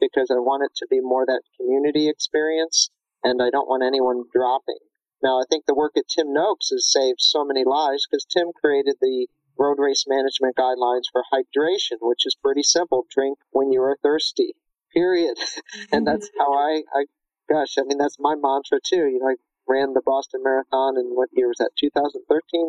because I want it to be more that community experience and I don't want anyone dropping. Now, I think the work at Tim Noakes has saved so many lives because Tim created the road race management guidelines for hydration, which is pretty simple. Drink when you are thirsty, period. and that's mm-hmm. how I, I, gosh, I mean, that's my mantra too. You know, ran the Boston Marathon and what year was that? 2013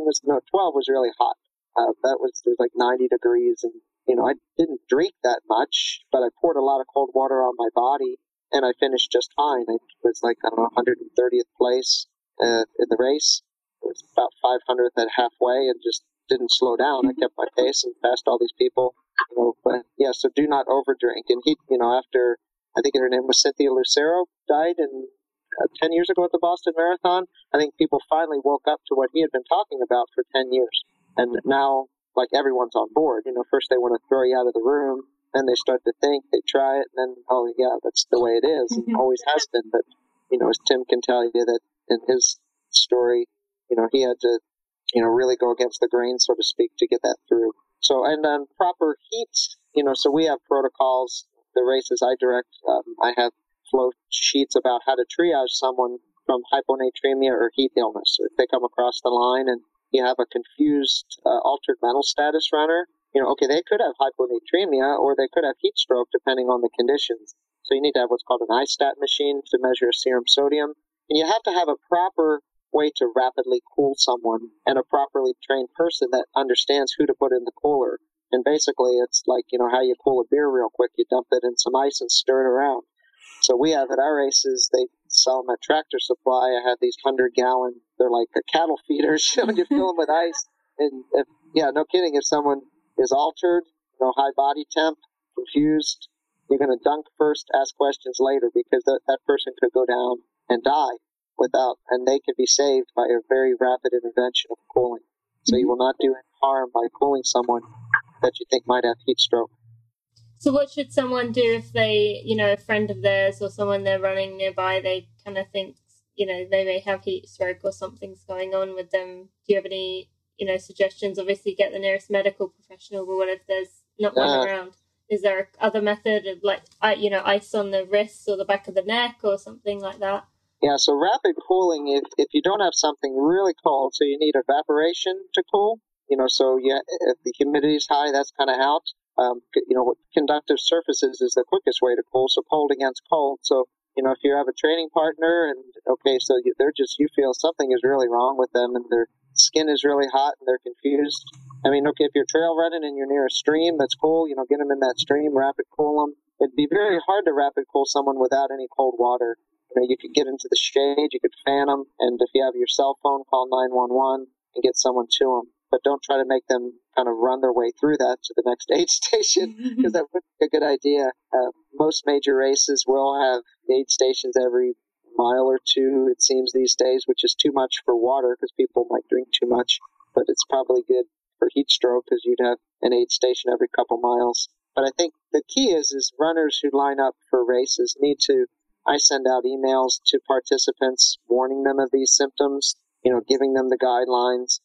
was no 12 was really hot. Uh, that was it was like 90 degrees and you know I didn't drink that much, but I poured a lot of cold water on my body and I finished just fine. I was like I don't know 130th place uh, in the race. It was about 500th at halfway and just didn't slow down. I kept my pace and passed all these people. You know, but yeah, so do not overdrink. And he, you know, after I think her name was Cynthia Lucero, died in 10 years ago at the Boston Marathon, I think people finally woke up to what he had been talking about for 10 years. And now, like, everyone's on board. You know, first they want to throw you out of the room, then they start to think, they try it, and then, oh, yeah, that's the way it is, and always has been. But, you know, as Tim can tell you that in his story, you know, he had to, you know, really go against the grain, so to speak, to get that through. So, and then proper heats, you know, so we have protocols. The races I direct, um, I have flow sheets about how to triage someone from hyponatremia or heat illness. If they come across the line and you have a confused, uh, altered mental status runner, you know, okay, they could have hyponatremia or they could have heat stroke depending on the conditions. So you need to have what's called an iStat machine to measure serum sodium. And you have to have a proper way to rapidly cool someone and a properly trained person that understands who to put in the cooler. And basically, it's like, you know, how you cool a beer real quick. You dump it in some ice and stir it around. So we have at our races, they sell them at Tractor Supply. I have these 100 gallon, they're like a cattle feeders. when you fill them with ice. And if, yeah, no kidding. If someone is altered, you know, high body temp, confused, you're going to dunk first, ask questions later because that, that person could go down and die without, and they could be saved by a very rapid intervention of cooling. So you mm-hmm. will not do any harm by cooling someone that you think might have heat stroke. So, what should someone do if they, you know, a friend of theirs or someone they're running nearby, they kind of think, you know, they may have heat stroke or something's going on with them? Do you have any, you know, suggestions? Obviously, get the nearest medical professional, but what if there's not one around? Is there other method of like, you know, ice on the wrists or the back of the neck or something like that? Yeah, so rapid cooling, if, if you don't have something really cold, so you need evaporation to cool, you know, so yeah, if the humidity is high, that's kind of out. Um, you know, conductive surfaces is the quickest way to cool, so cold against cold. So, you know, if you have a training partner and, okay, so you, they're just, you feel something is really wrong with them and their skin is really hot and they're confused. I mean, okay, if you're trail running and you're near a stream, that's cool. You know, get them in that stream, rapid cool them. It'd be very hard to rapid cool someone without any cold water. You know, you could get into the shade, you could fan them, and if you have your cell phone, call 911 and get someone to them. But don't try to make them kind of run their way through that to the next aid station because that wouldn't be a good idea. Uh, most major races will have aid stations every mile or two, it seems these days, which is too much for water because people might drink too much. But it's probably good for heat stroke because you'd have an aid station every couple miles. But I think the key is is runners who line up for races need to I send out emails to participants warning them of these symptoms, you know, giving them the guidelines,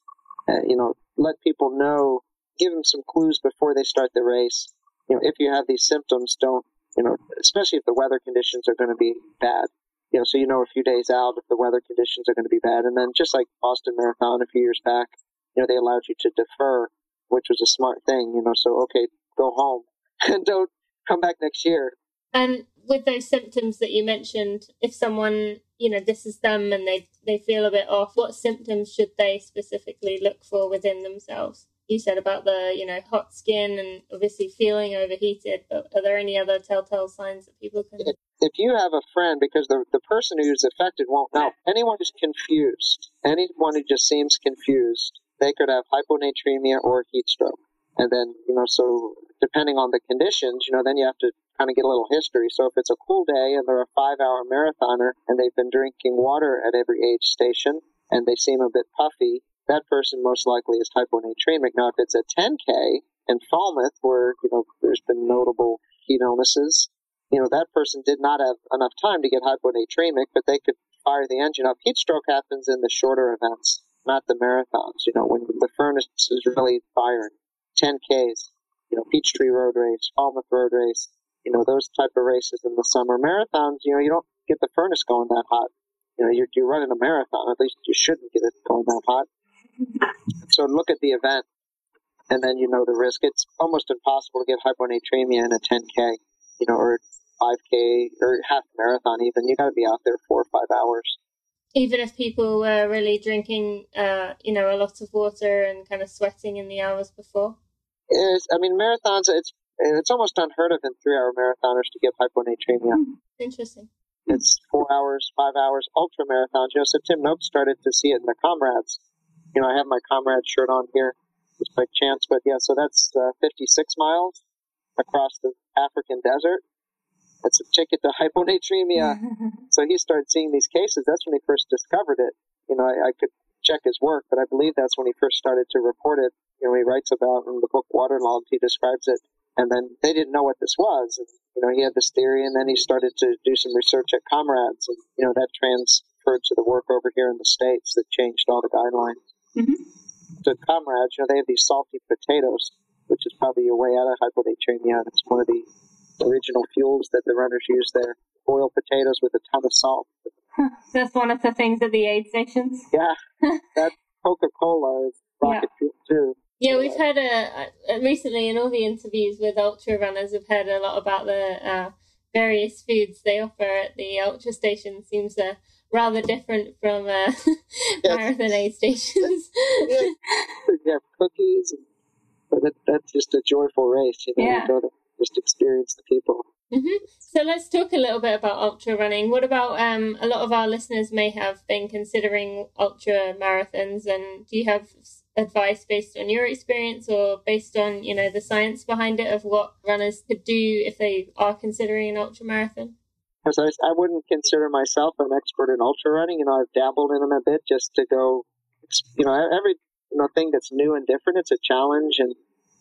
uh, you know, let people know, give them some clues before they start the race. You know, if you have these symptoms, don't, you know, especially if the weather conditions are going to be bad. You know, so you know a few days out if the weather conditions are going to be bad. And then just like Boston Marathon a few years back, you know, they allowed you to defer, which was a smart thing, you know, so okay, go home and don't come back next year. And with those symptoms that you mentioned, if someone, you know, this is them and they they feel a bit off, what symptoms should they specifically look for within themselves? You said about the, you know, hot skin and obviously feeling overheated, but are there any other telltale signs that people can if you have a friend, because the, the person who's affected won't know, anyone who's confused, anyone who just seems confused, they could have hyponatremia or heat stroke. And then, you know, so depending on the conditions, you know, then you have to kind of get a little history. So if it's a cool day and they're a five hour marathoner and they've been drinking water at every aid station and they seem a bit puffy, that person most likely is hyponatremic. Now, if it's a 10K in Falmouth where, you know, there's been notable heat illnesses, you know, that person did not have enough time to get hyponatremic, but they could fire the engine up. Heat stroke happens in the shorter events, not the marathons. You know, when the furnace is really firing, 10Ks, you know, Peachtree Road Race, Falmouth Road Race, you know, those type of races in the summer. Marathons, you know, you don't get the furnace going that hot. You know, you're, you're running a marathon. At least you shouldn't get it going that hot. So look at the event, and then you know the risk. It's almost impossible to get hyponatremia in a 10K, you know, or 5K or half marathon even. You got to be out there four or five hours. Even if people were really drinking, uh, you know, a lot of water and kind of sweating in the hours before. Is I mean, marathons. It's it's almost unheard of in three-hour marathoners to get hyponatremia. Hmm, interesting. It's four hours, five hours, ultra marathons. You know, so Tim Noakes started to see it in the comrades. You know, I have my comrade shirt on here, just by chance, but yeah, so that's uh, 56 miles across the African desert. That's a ticket to hyponatremia. so he started seeing these cases. That's when he first discovered it. You know, I, I could check his work, but I believe that's when he first started to report it. You know, he writes about in the book Waterlogged, he describes it and then they didn't know what this was. And, you know, he had this theory, and then he started to do some research at Comrades, and you know that transferred to the work over here in the states that changed all the guidelines. Mm-hmm. To Comrades, you know, they have these salty potatoes, which is probably your way out of hyponatremia. It's one of the original fuels that the runners use there. Boiled potatoes with a ton of salt. That's one of the things at the aid stations. Yeah, that Coca Cola is rocket yeah. fuel too. Yeah, we've heard uh, recently in all the interviews with ultra runners, we've heard a lot about the uh, various foods they offer at the ultra station. Seems uh, rather different from uh, yes. marathon aid stations. yeah. yeah, cookies. But that, that's just a joyful race. You know, yeah. you go to just experience the people. Mm-hmm. So let's talk a little bit about ultra running. What about um, a lot of our listeners may have been considering ultra marathons, and do you have advice based on your experience or based on you know the science behind it of what runners could do if they are considering an ultra marathon? I, I wouldn't consider myself an expert in ultra running. You know, I've dabbled in them a bit just to go. You know, every you know thing that's new and different, it's a challenge, and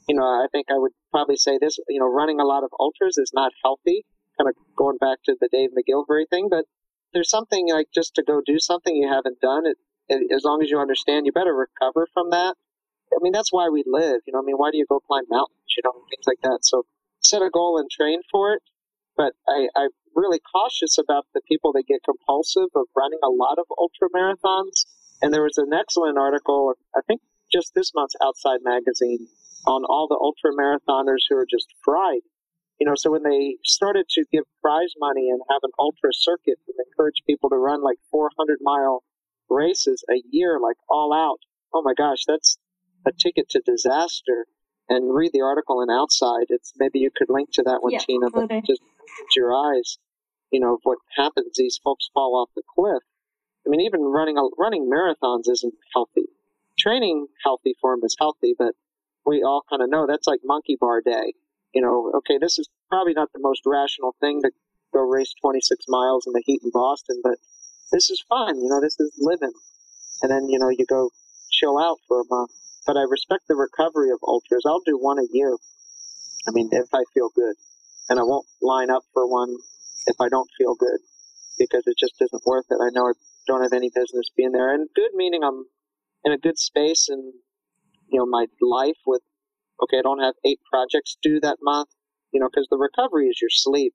you know, I think I would probably say this. You know, running a lot of ultras is not healthy. Kind of going back to the Dave McGillivray thing, but there's something like just to go do something you haven't done. It as long as you understand, you better recover from that. I mean, that's why we live. You know, I mean, why do you go climb mountains? You know, things like that. So set a goal and train for it. But I, I'm really cautious about the people that get compulsive of running a lot of ultra marathons. And there was an excellent article, I think just this month's Outside Magazine, on all the ultra marathoners who are just fried. You know, so when they started to give prize money and have an ultra circuit and encourage people to run like 400 mile races a year, like all out. Oh my gosh, that's a ticket to disaster. And read the article in Outside. It's maybe you could link to that one, yeah, Tina. But just your eyes, you know, of what happens. These folks fall off the cliff. I mean, even running running marathons isn't healthy. Training healthy for them is healthy, but we all kind of know that's like monkey bar day. You know, okay, this is probably not the most rational thing to go race 26 miles in the heat in Boston, but this is fun. You know, this is living. And then, you know, you go chill out for a month. But I respect the recovery of ultras. I'll do one a year. I mean, if I feel good. And I won't line up for one if I don't feel good because it just isn't worth it. I know I don't have any business being there. And good meaning I'm in a good space and, you know, my life with, okay, I don't have eight projects due that month, you know, because the recovery is your sleep.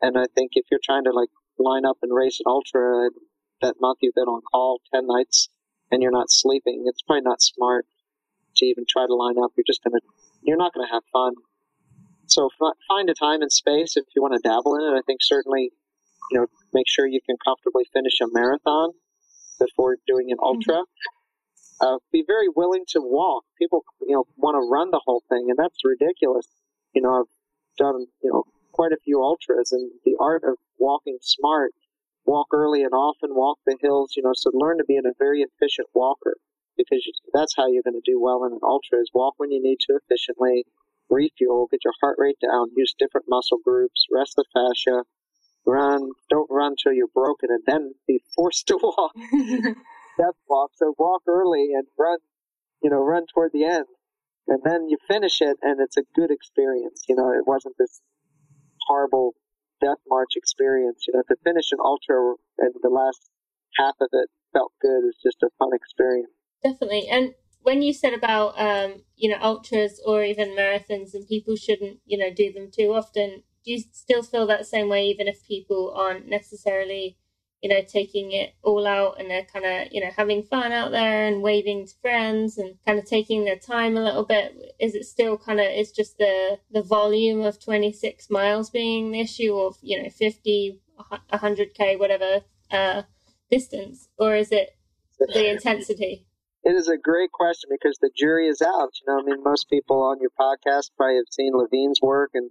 And I think if you're trying to like line up and race an ultra that month you've been on call 10 nights and you're not sleeping, it's probably not smart to even try to line up. You're just going to, you're not going to have fun. So f- find a time and space if you want to dabble in it. I think certainly, you know, make sure you can comfortably finish a marathon before doing an ultra. Mm-hmm. Uh, be very willing to walk. People, you know, want to run the whole thing, and that's ridiculous. You know, I've done, you know, quite a few ultras, and the art of walking smart walk early and often, walk the hills, you know, so learn to be a very efficient walker because that's how you're going to do well in an ultra is walk when you need to efficiently, refuel, get your heart rate down, use different muscle groups, rest the fascia, run, don't run till you're broken and then be forced to walk. Death walk. So walk early and run, you know, run toward the end. And then you finish it and it's a good experience. You know, it wasn't this horrible death march experience. You know, to finish an ultra and the last half of it felt good is just a fun experience. Definitely. And when you said about um, you know, ultras or even marathons and people shouldn't, you know, do them too often, do you still feel that same way even if people aren't necessarily you know, taking it all out and they're kind of, you know, having fun out there and waving to friends and kind of taking their time a little bit. Is it still kind of, is just the, the volume of 26 miles being the issue of, you know, 50, 100K, whatever uh, distance? Or is it the intensity? It is a great question because the jury is out. You know, I mean, most people on your podcast probably have seen Levine's work and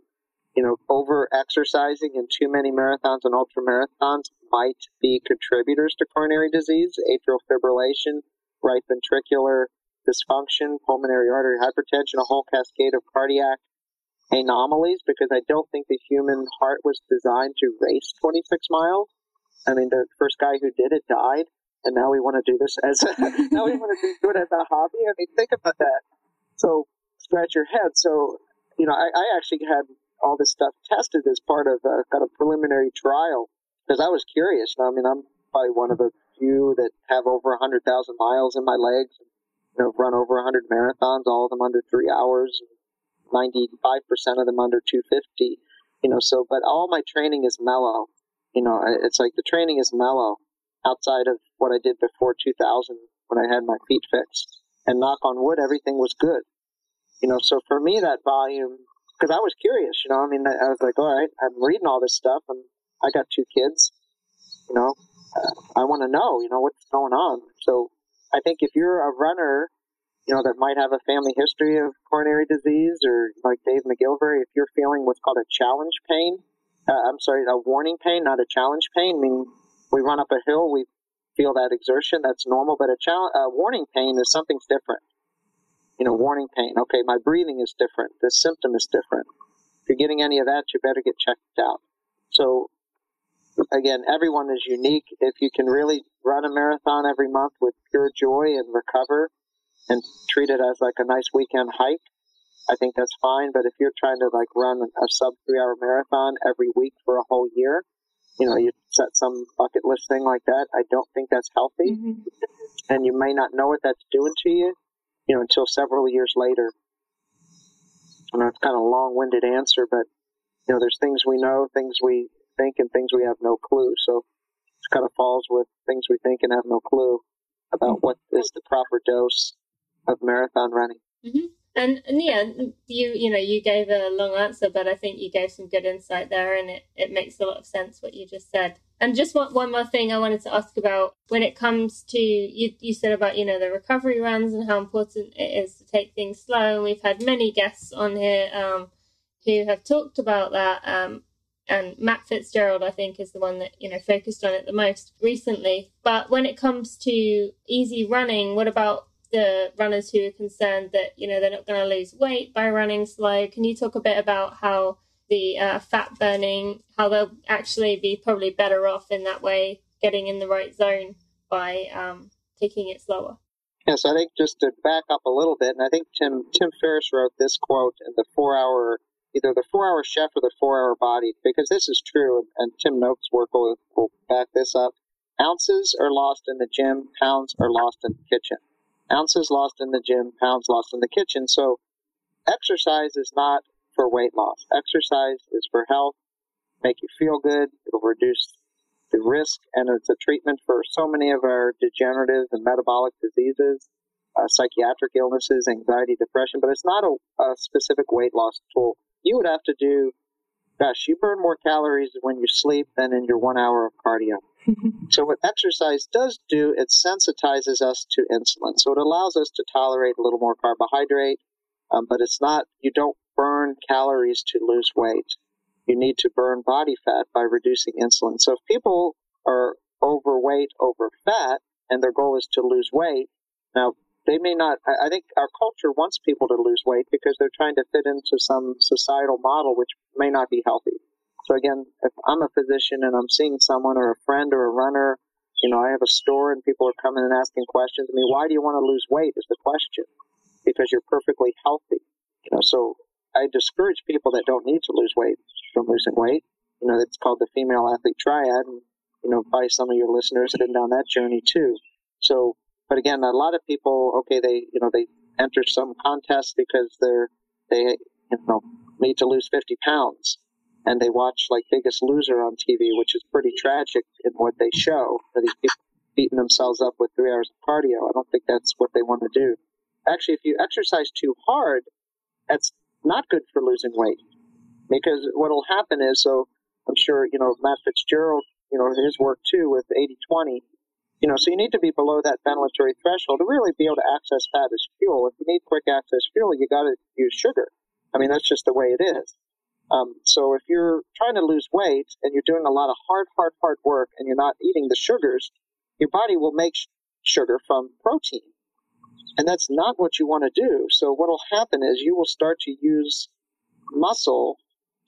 you know, over exercising and too many marathons and ultra marathons might be contributors to coronary disease, atrial fibrillation, right ventricular dysfunction, pulmonary artery hypertension, a whole cascade of cardiac anomalies because I don't think the human heart was designed to race 26 miles. I mean, the first guy who did it died, and now we want to do this as a, now we want to do it as a hobby. I mean, think about that. So scratch your head. So you know, I, I actually had all this stuff tested as part of a kind of preliminary trial because I was curious. I mean, I'm probably one of the few that have over 100,000 miles in my legs. You know, run over 100 marathons, all of them under three hours, 95% of them under 250. You know, so, but all my training is mellow. You know, it's like the training is mellow. outside of what I did before 2000 when I had my feet fixed. And knock on wood, everything was good. You know, so for me, that volume, because I was curious, you know, I mean, I was like, all right, I'm reading all this stuff and I got two kids, you know, uh, I want to know, you know, what's going on. So I think if you're a runner, you know, that might have a family history of coronary disease or like Dave McGillivray, if you're feeling what's called a challenge pain, uh, I'm sorry, a warning pain, not a challenge pain, meaning we run up a hill, we feel that exertion, that's normal, but a, challenge, a warning pain is something's different. You know, warning pain. Okay, my breathing is different. The symptom is different. If you're getting any of that, you better get checked out. So again, everyone is unique. If you can really run a marathon every month with pure joy and recover and treat it as like a nice weekend hike, I think that's fine. But if you're trying to like run a sub three hour marathon every week for a whole year, you know, you set some bucket list thing like that. I don't think that's healthy. Mm-hmm. And you may not know what that's doing to you, you know, until several years later. I know it's kind of a long winded answer, but, you know, there's things we know, things we think and things we have no clue. So it kind of falls with things we think and have no clue about what is the proper dose of marathon running. Mm-hmm. And, and yeah, you you know you gave a long answer, but I think you gave some good insight there, and it, it makes a lot of sense what you just said. And just one, one more thing I wanted to ask about when it comes to you you said about you know the recovery runs and how important it is to take things slow. And we've had many guests on here um, who have talked about that. Um, and Matt Fitzgerald, I think, is the one that you know focused on it the most recently. But when it comes to easy running, what about the runners who are concerned that you know they're not going to lose weight by running slow? Can you talk a bit about how the uh, fat burning, how they'll actually be probably better off in that way, getting in the right zone by um, taking it slower? Yes, I think just to back up a little bit, and I think Tim Tim Ferriss wrote this quote in the four hour either the four hour chef or the four hour body, because this is true, and and Tim Noakes' work will, will back this up. Ounces are lost in the gym, pounds are lost in the kitchen. Ounces lost in the gym, pounds lost in the kitchen. So exercise is not for weight loss. Exercise is for health, make you feel good, it'll reduce the risk, and it's a treatment for so many of our degenerative and metabolic diseases, uh, psychiatric illnesses, anxiety, depression, but it's not a, a specific weight loss tool you would have to do, gosh, you burn more calories when you sleep than in your one hour of cardio. so what exercise does do, it sensitizes us to insulin. So it allows us to tolerate a little more carbohydrate, um, but it's not, you don't burn calories to lose weight. You need to burn body fat by reducing insulin. So if people are overweight, over fat, and their goal is to lose weight, now they may not i think our culture wants people to lose weight because they're trying to fit into some societal model which may not be healthy so again if i'm a physician and i'm seeing someone or a friend or a runner you know i have a store and people are coming and asking questions i mean why do you want to lose weight is the question because you're perfectly healthy you know so i discourage people that don't need to lose weight from losing weight you know it's called the female athlete triad and you know probably some of your listeners have been down that journey too so but again, a lot of people, okay, they you know they enter some contest because they're they you know need to lose 50 pounds, and they watch like Biggest Loser on TV, which is pretty tragic in what they show. For these people beating themselves up with three hours of cardio. I don't think that's what they want to do. Actually, if you exercise too hard, that's not good for losing weight because what will happen is so I'm sure you know Matt Fitzgerald, you know his work too with 80-20 you know, so you need to be below that ventilatory threshold to really be able to access fat as fuel. If you need quick access fuel, you got to use sugar. I mean, that's just the way it is. Um, so if you're trying to lose weight and you're doing a lot of hard, hard, hard work and you're not eating the sugars, your body will make sh- sugar from protein. And that's not what you want to do. So what will happen is you will start to use muscle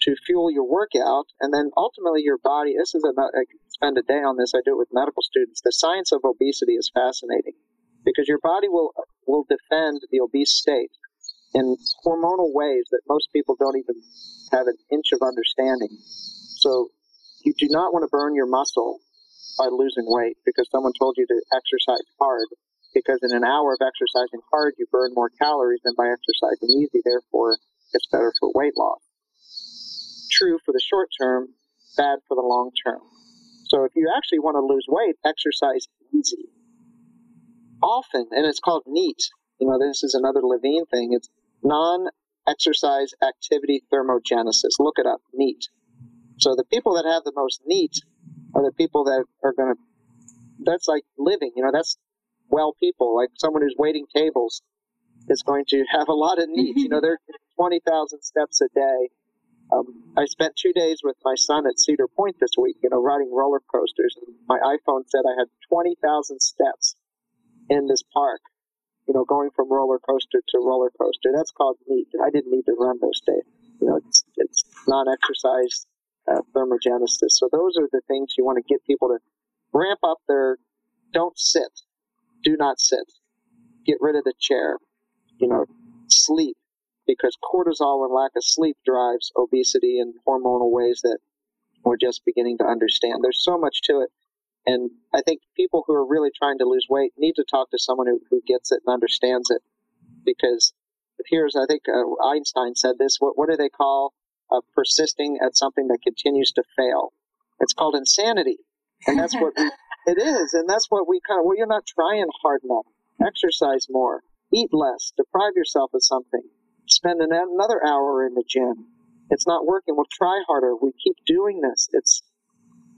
to fuel your workout, and then ultimately your body. This is a, I spend a day on this. I do it with medical students. The science of obesity is fascinating because your body will will defend the obese state in hormonal ways that most people don't even have an inch of understanding. So you do not want to burn your muscle by losing weight because someone told you to exercise hard because in an hour of exercising hard you burn more calories than by exercising easy therefore it's better for weight loss true for the short term, bad for the long term. So if you actually want to lose weight, exercise easy. Often, and it's called NEAT. You know, this is another Levine thing. It's non exercise activity thermogenesis. Look it up, NEAT. So the people that have the most NEAT are the people that are going to, that's like living, you know, that's well people, like someone who's waiting tables is going to have a lot of needs. you know, they're 20,000 steps a day. Um, I spent two days with my son at Cedar Point this week, you know, riding roller coasters. And my iPhone said I had 20,000 steps in this park, you know, going from roller coaster to roller coaster. That's called NEAT. I didn't need to run those days. You know, it's, it's non-exercise uh, thermogenesis. So those are the things you want to get people to ramp up their, don't sit, do not sit, get rid of the chair, you know, sleep, because cortisol and lack of sleep drives obesity in hormonal ways that we're just beginning to understand. There's so much to it. And I think people who are really trying to lose weight need to talk to someone who, who gets it and understands it. Because here's, I think uh, Einstein said this what, what do they call uh, persisting at something that continues to fail? It's called insanity. And that's what we, it is. And that's what we kind of, well, you're not trying hard enough. Exercise more, eat less, deprive yourself of something, spend another hour in the gym. It's not working. We'll try harder. We keep doing this. It's,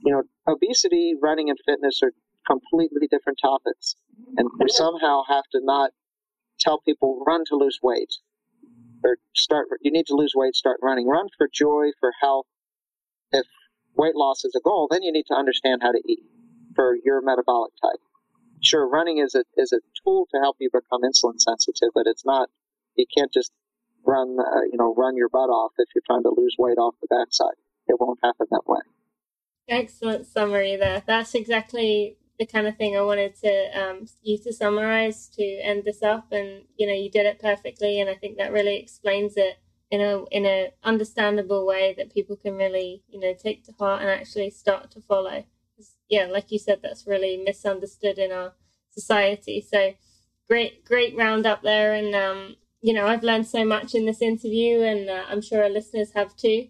you know, obesity, running, and fitness are completely different topics. And we somehow have to not tell people run to lose weight or start, you need to lose weight, start running. Run for joy, for health. If weight loss is a goal, then you need to understand how to eat for your metabolic type. Sure, running is a, is a tool to help you become insulin sensitive, but it's not, you can't just run, uh, you know, run your butt off if you're trying to lose weight off the backside. It won't happen that way. Excellent summary there. That's exactly the kind of thing I wanted to um, you to summarize to end this up, and you know, you did it perfectly, and I think that really explains it in a in a understandable way that people can really you know take to heart and actually start to follow. Yeah, like you said, that's really misunderstood in our society. So great, great roundup there, and um, you know, I've learned so much in this interview, and uh, I'm sure our listeners have too.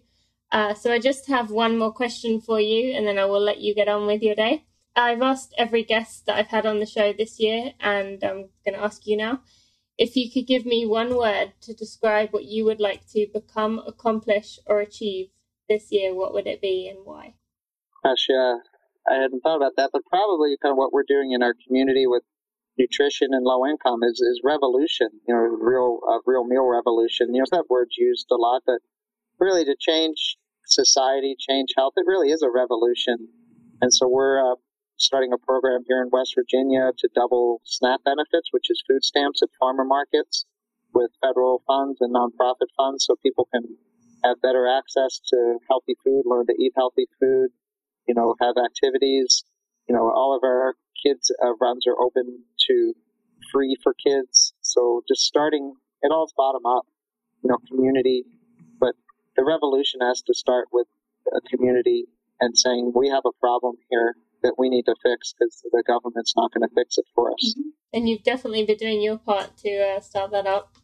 Uh, so I just have one more question for you, and then I will let you get on with your day. I've asked every guest that I've had on the show this year, and I'm going to ask you now if you could give me one word to describe what you would like to become, accomplish, or achieve this year, what would it be and why? Gosh, I hadn't thought about that, but probably kind of what we're doing in our community with nutrition and low income is, is revolution, you know, real uh, real meal revolution. You know, that word's used a lot, but really to change society, change health, it really is a revolution. And so we're uh, starting a program here in West Virginia to double SNAP benefits, which is food stamps at farmer markets with federal funds and nonprofit funds so people can have better access to healthy food, learn to eat healthy food, you know, have activities. You know, all of our kids uh, runs are open to free for kids. So just starting, it all's bottom up, you know, community. But the revolution has to start with a community and saying, we have a problem here that we need to fix because the government's not going to fix it for us. Mm-hmm. And you've definitely been doing your part to uh, start that up.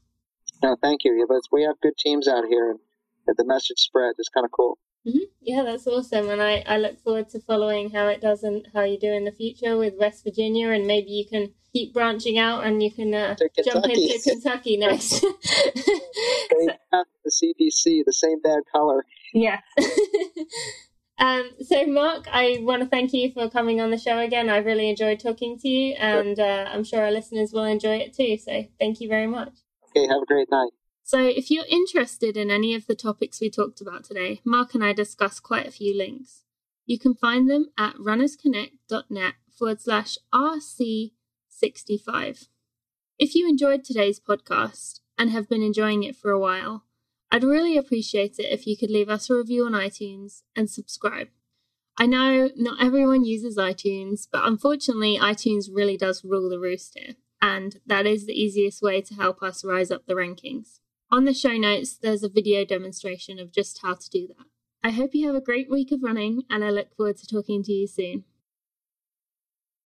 No, thank you. Yeah, but we have good teams out here, and the message spread is kind of cool. Mm-hmm. Yeah, that's awesome, and I, I look forward to following how it does and how you do in the future with West Virginia, and maybe you can keep branching out and you can uh, jump into Kentucky next. they have the CDC, the same bad color. Yeah. um, so, Mark, I want to thank you for coming on the show again. I really enjoyed talking to you, and uh, I'm sure our listeners will enjoy it too. So, thank you very much. Okay, have a great night. So, if you're interested in any of the topics we talked about today, Mark and I discussed quite a few links. You can find them at runnersconnect.net forward slash RC65. If you enjoyed today's podcast and have been enjoying it for a while, I'd really appreciate it if you could leave us a review on iTunes and subscribe. I know not everyone uses iTunes, but unfortunately, iTunes really does rule the roost here, and that is the easiest way to help us rise up the rankings. On the show notes, there's a video demonstration of just how to do that. I hope you have a great week of running, and I look forward to talking to you soon.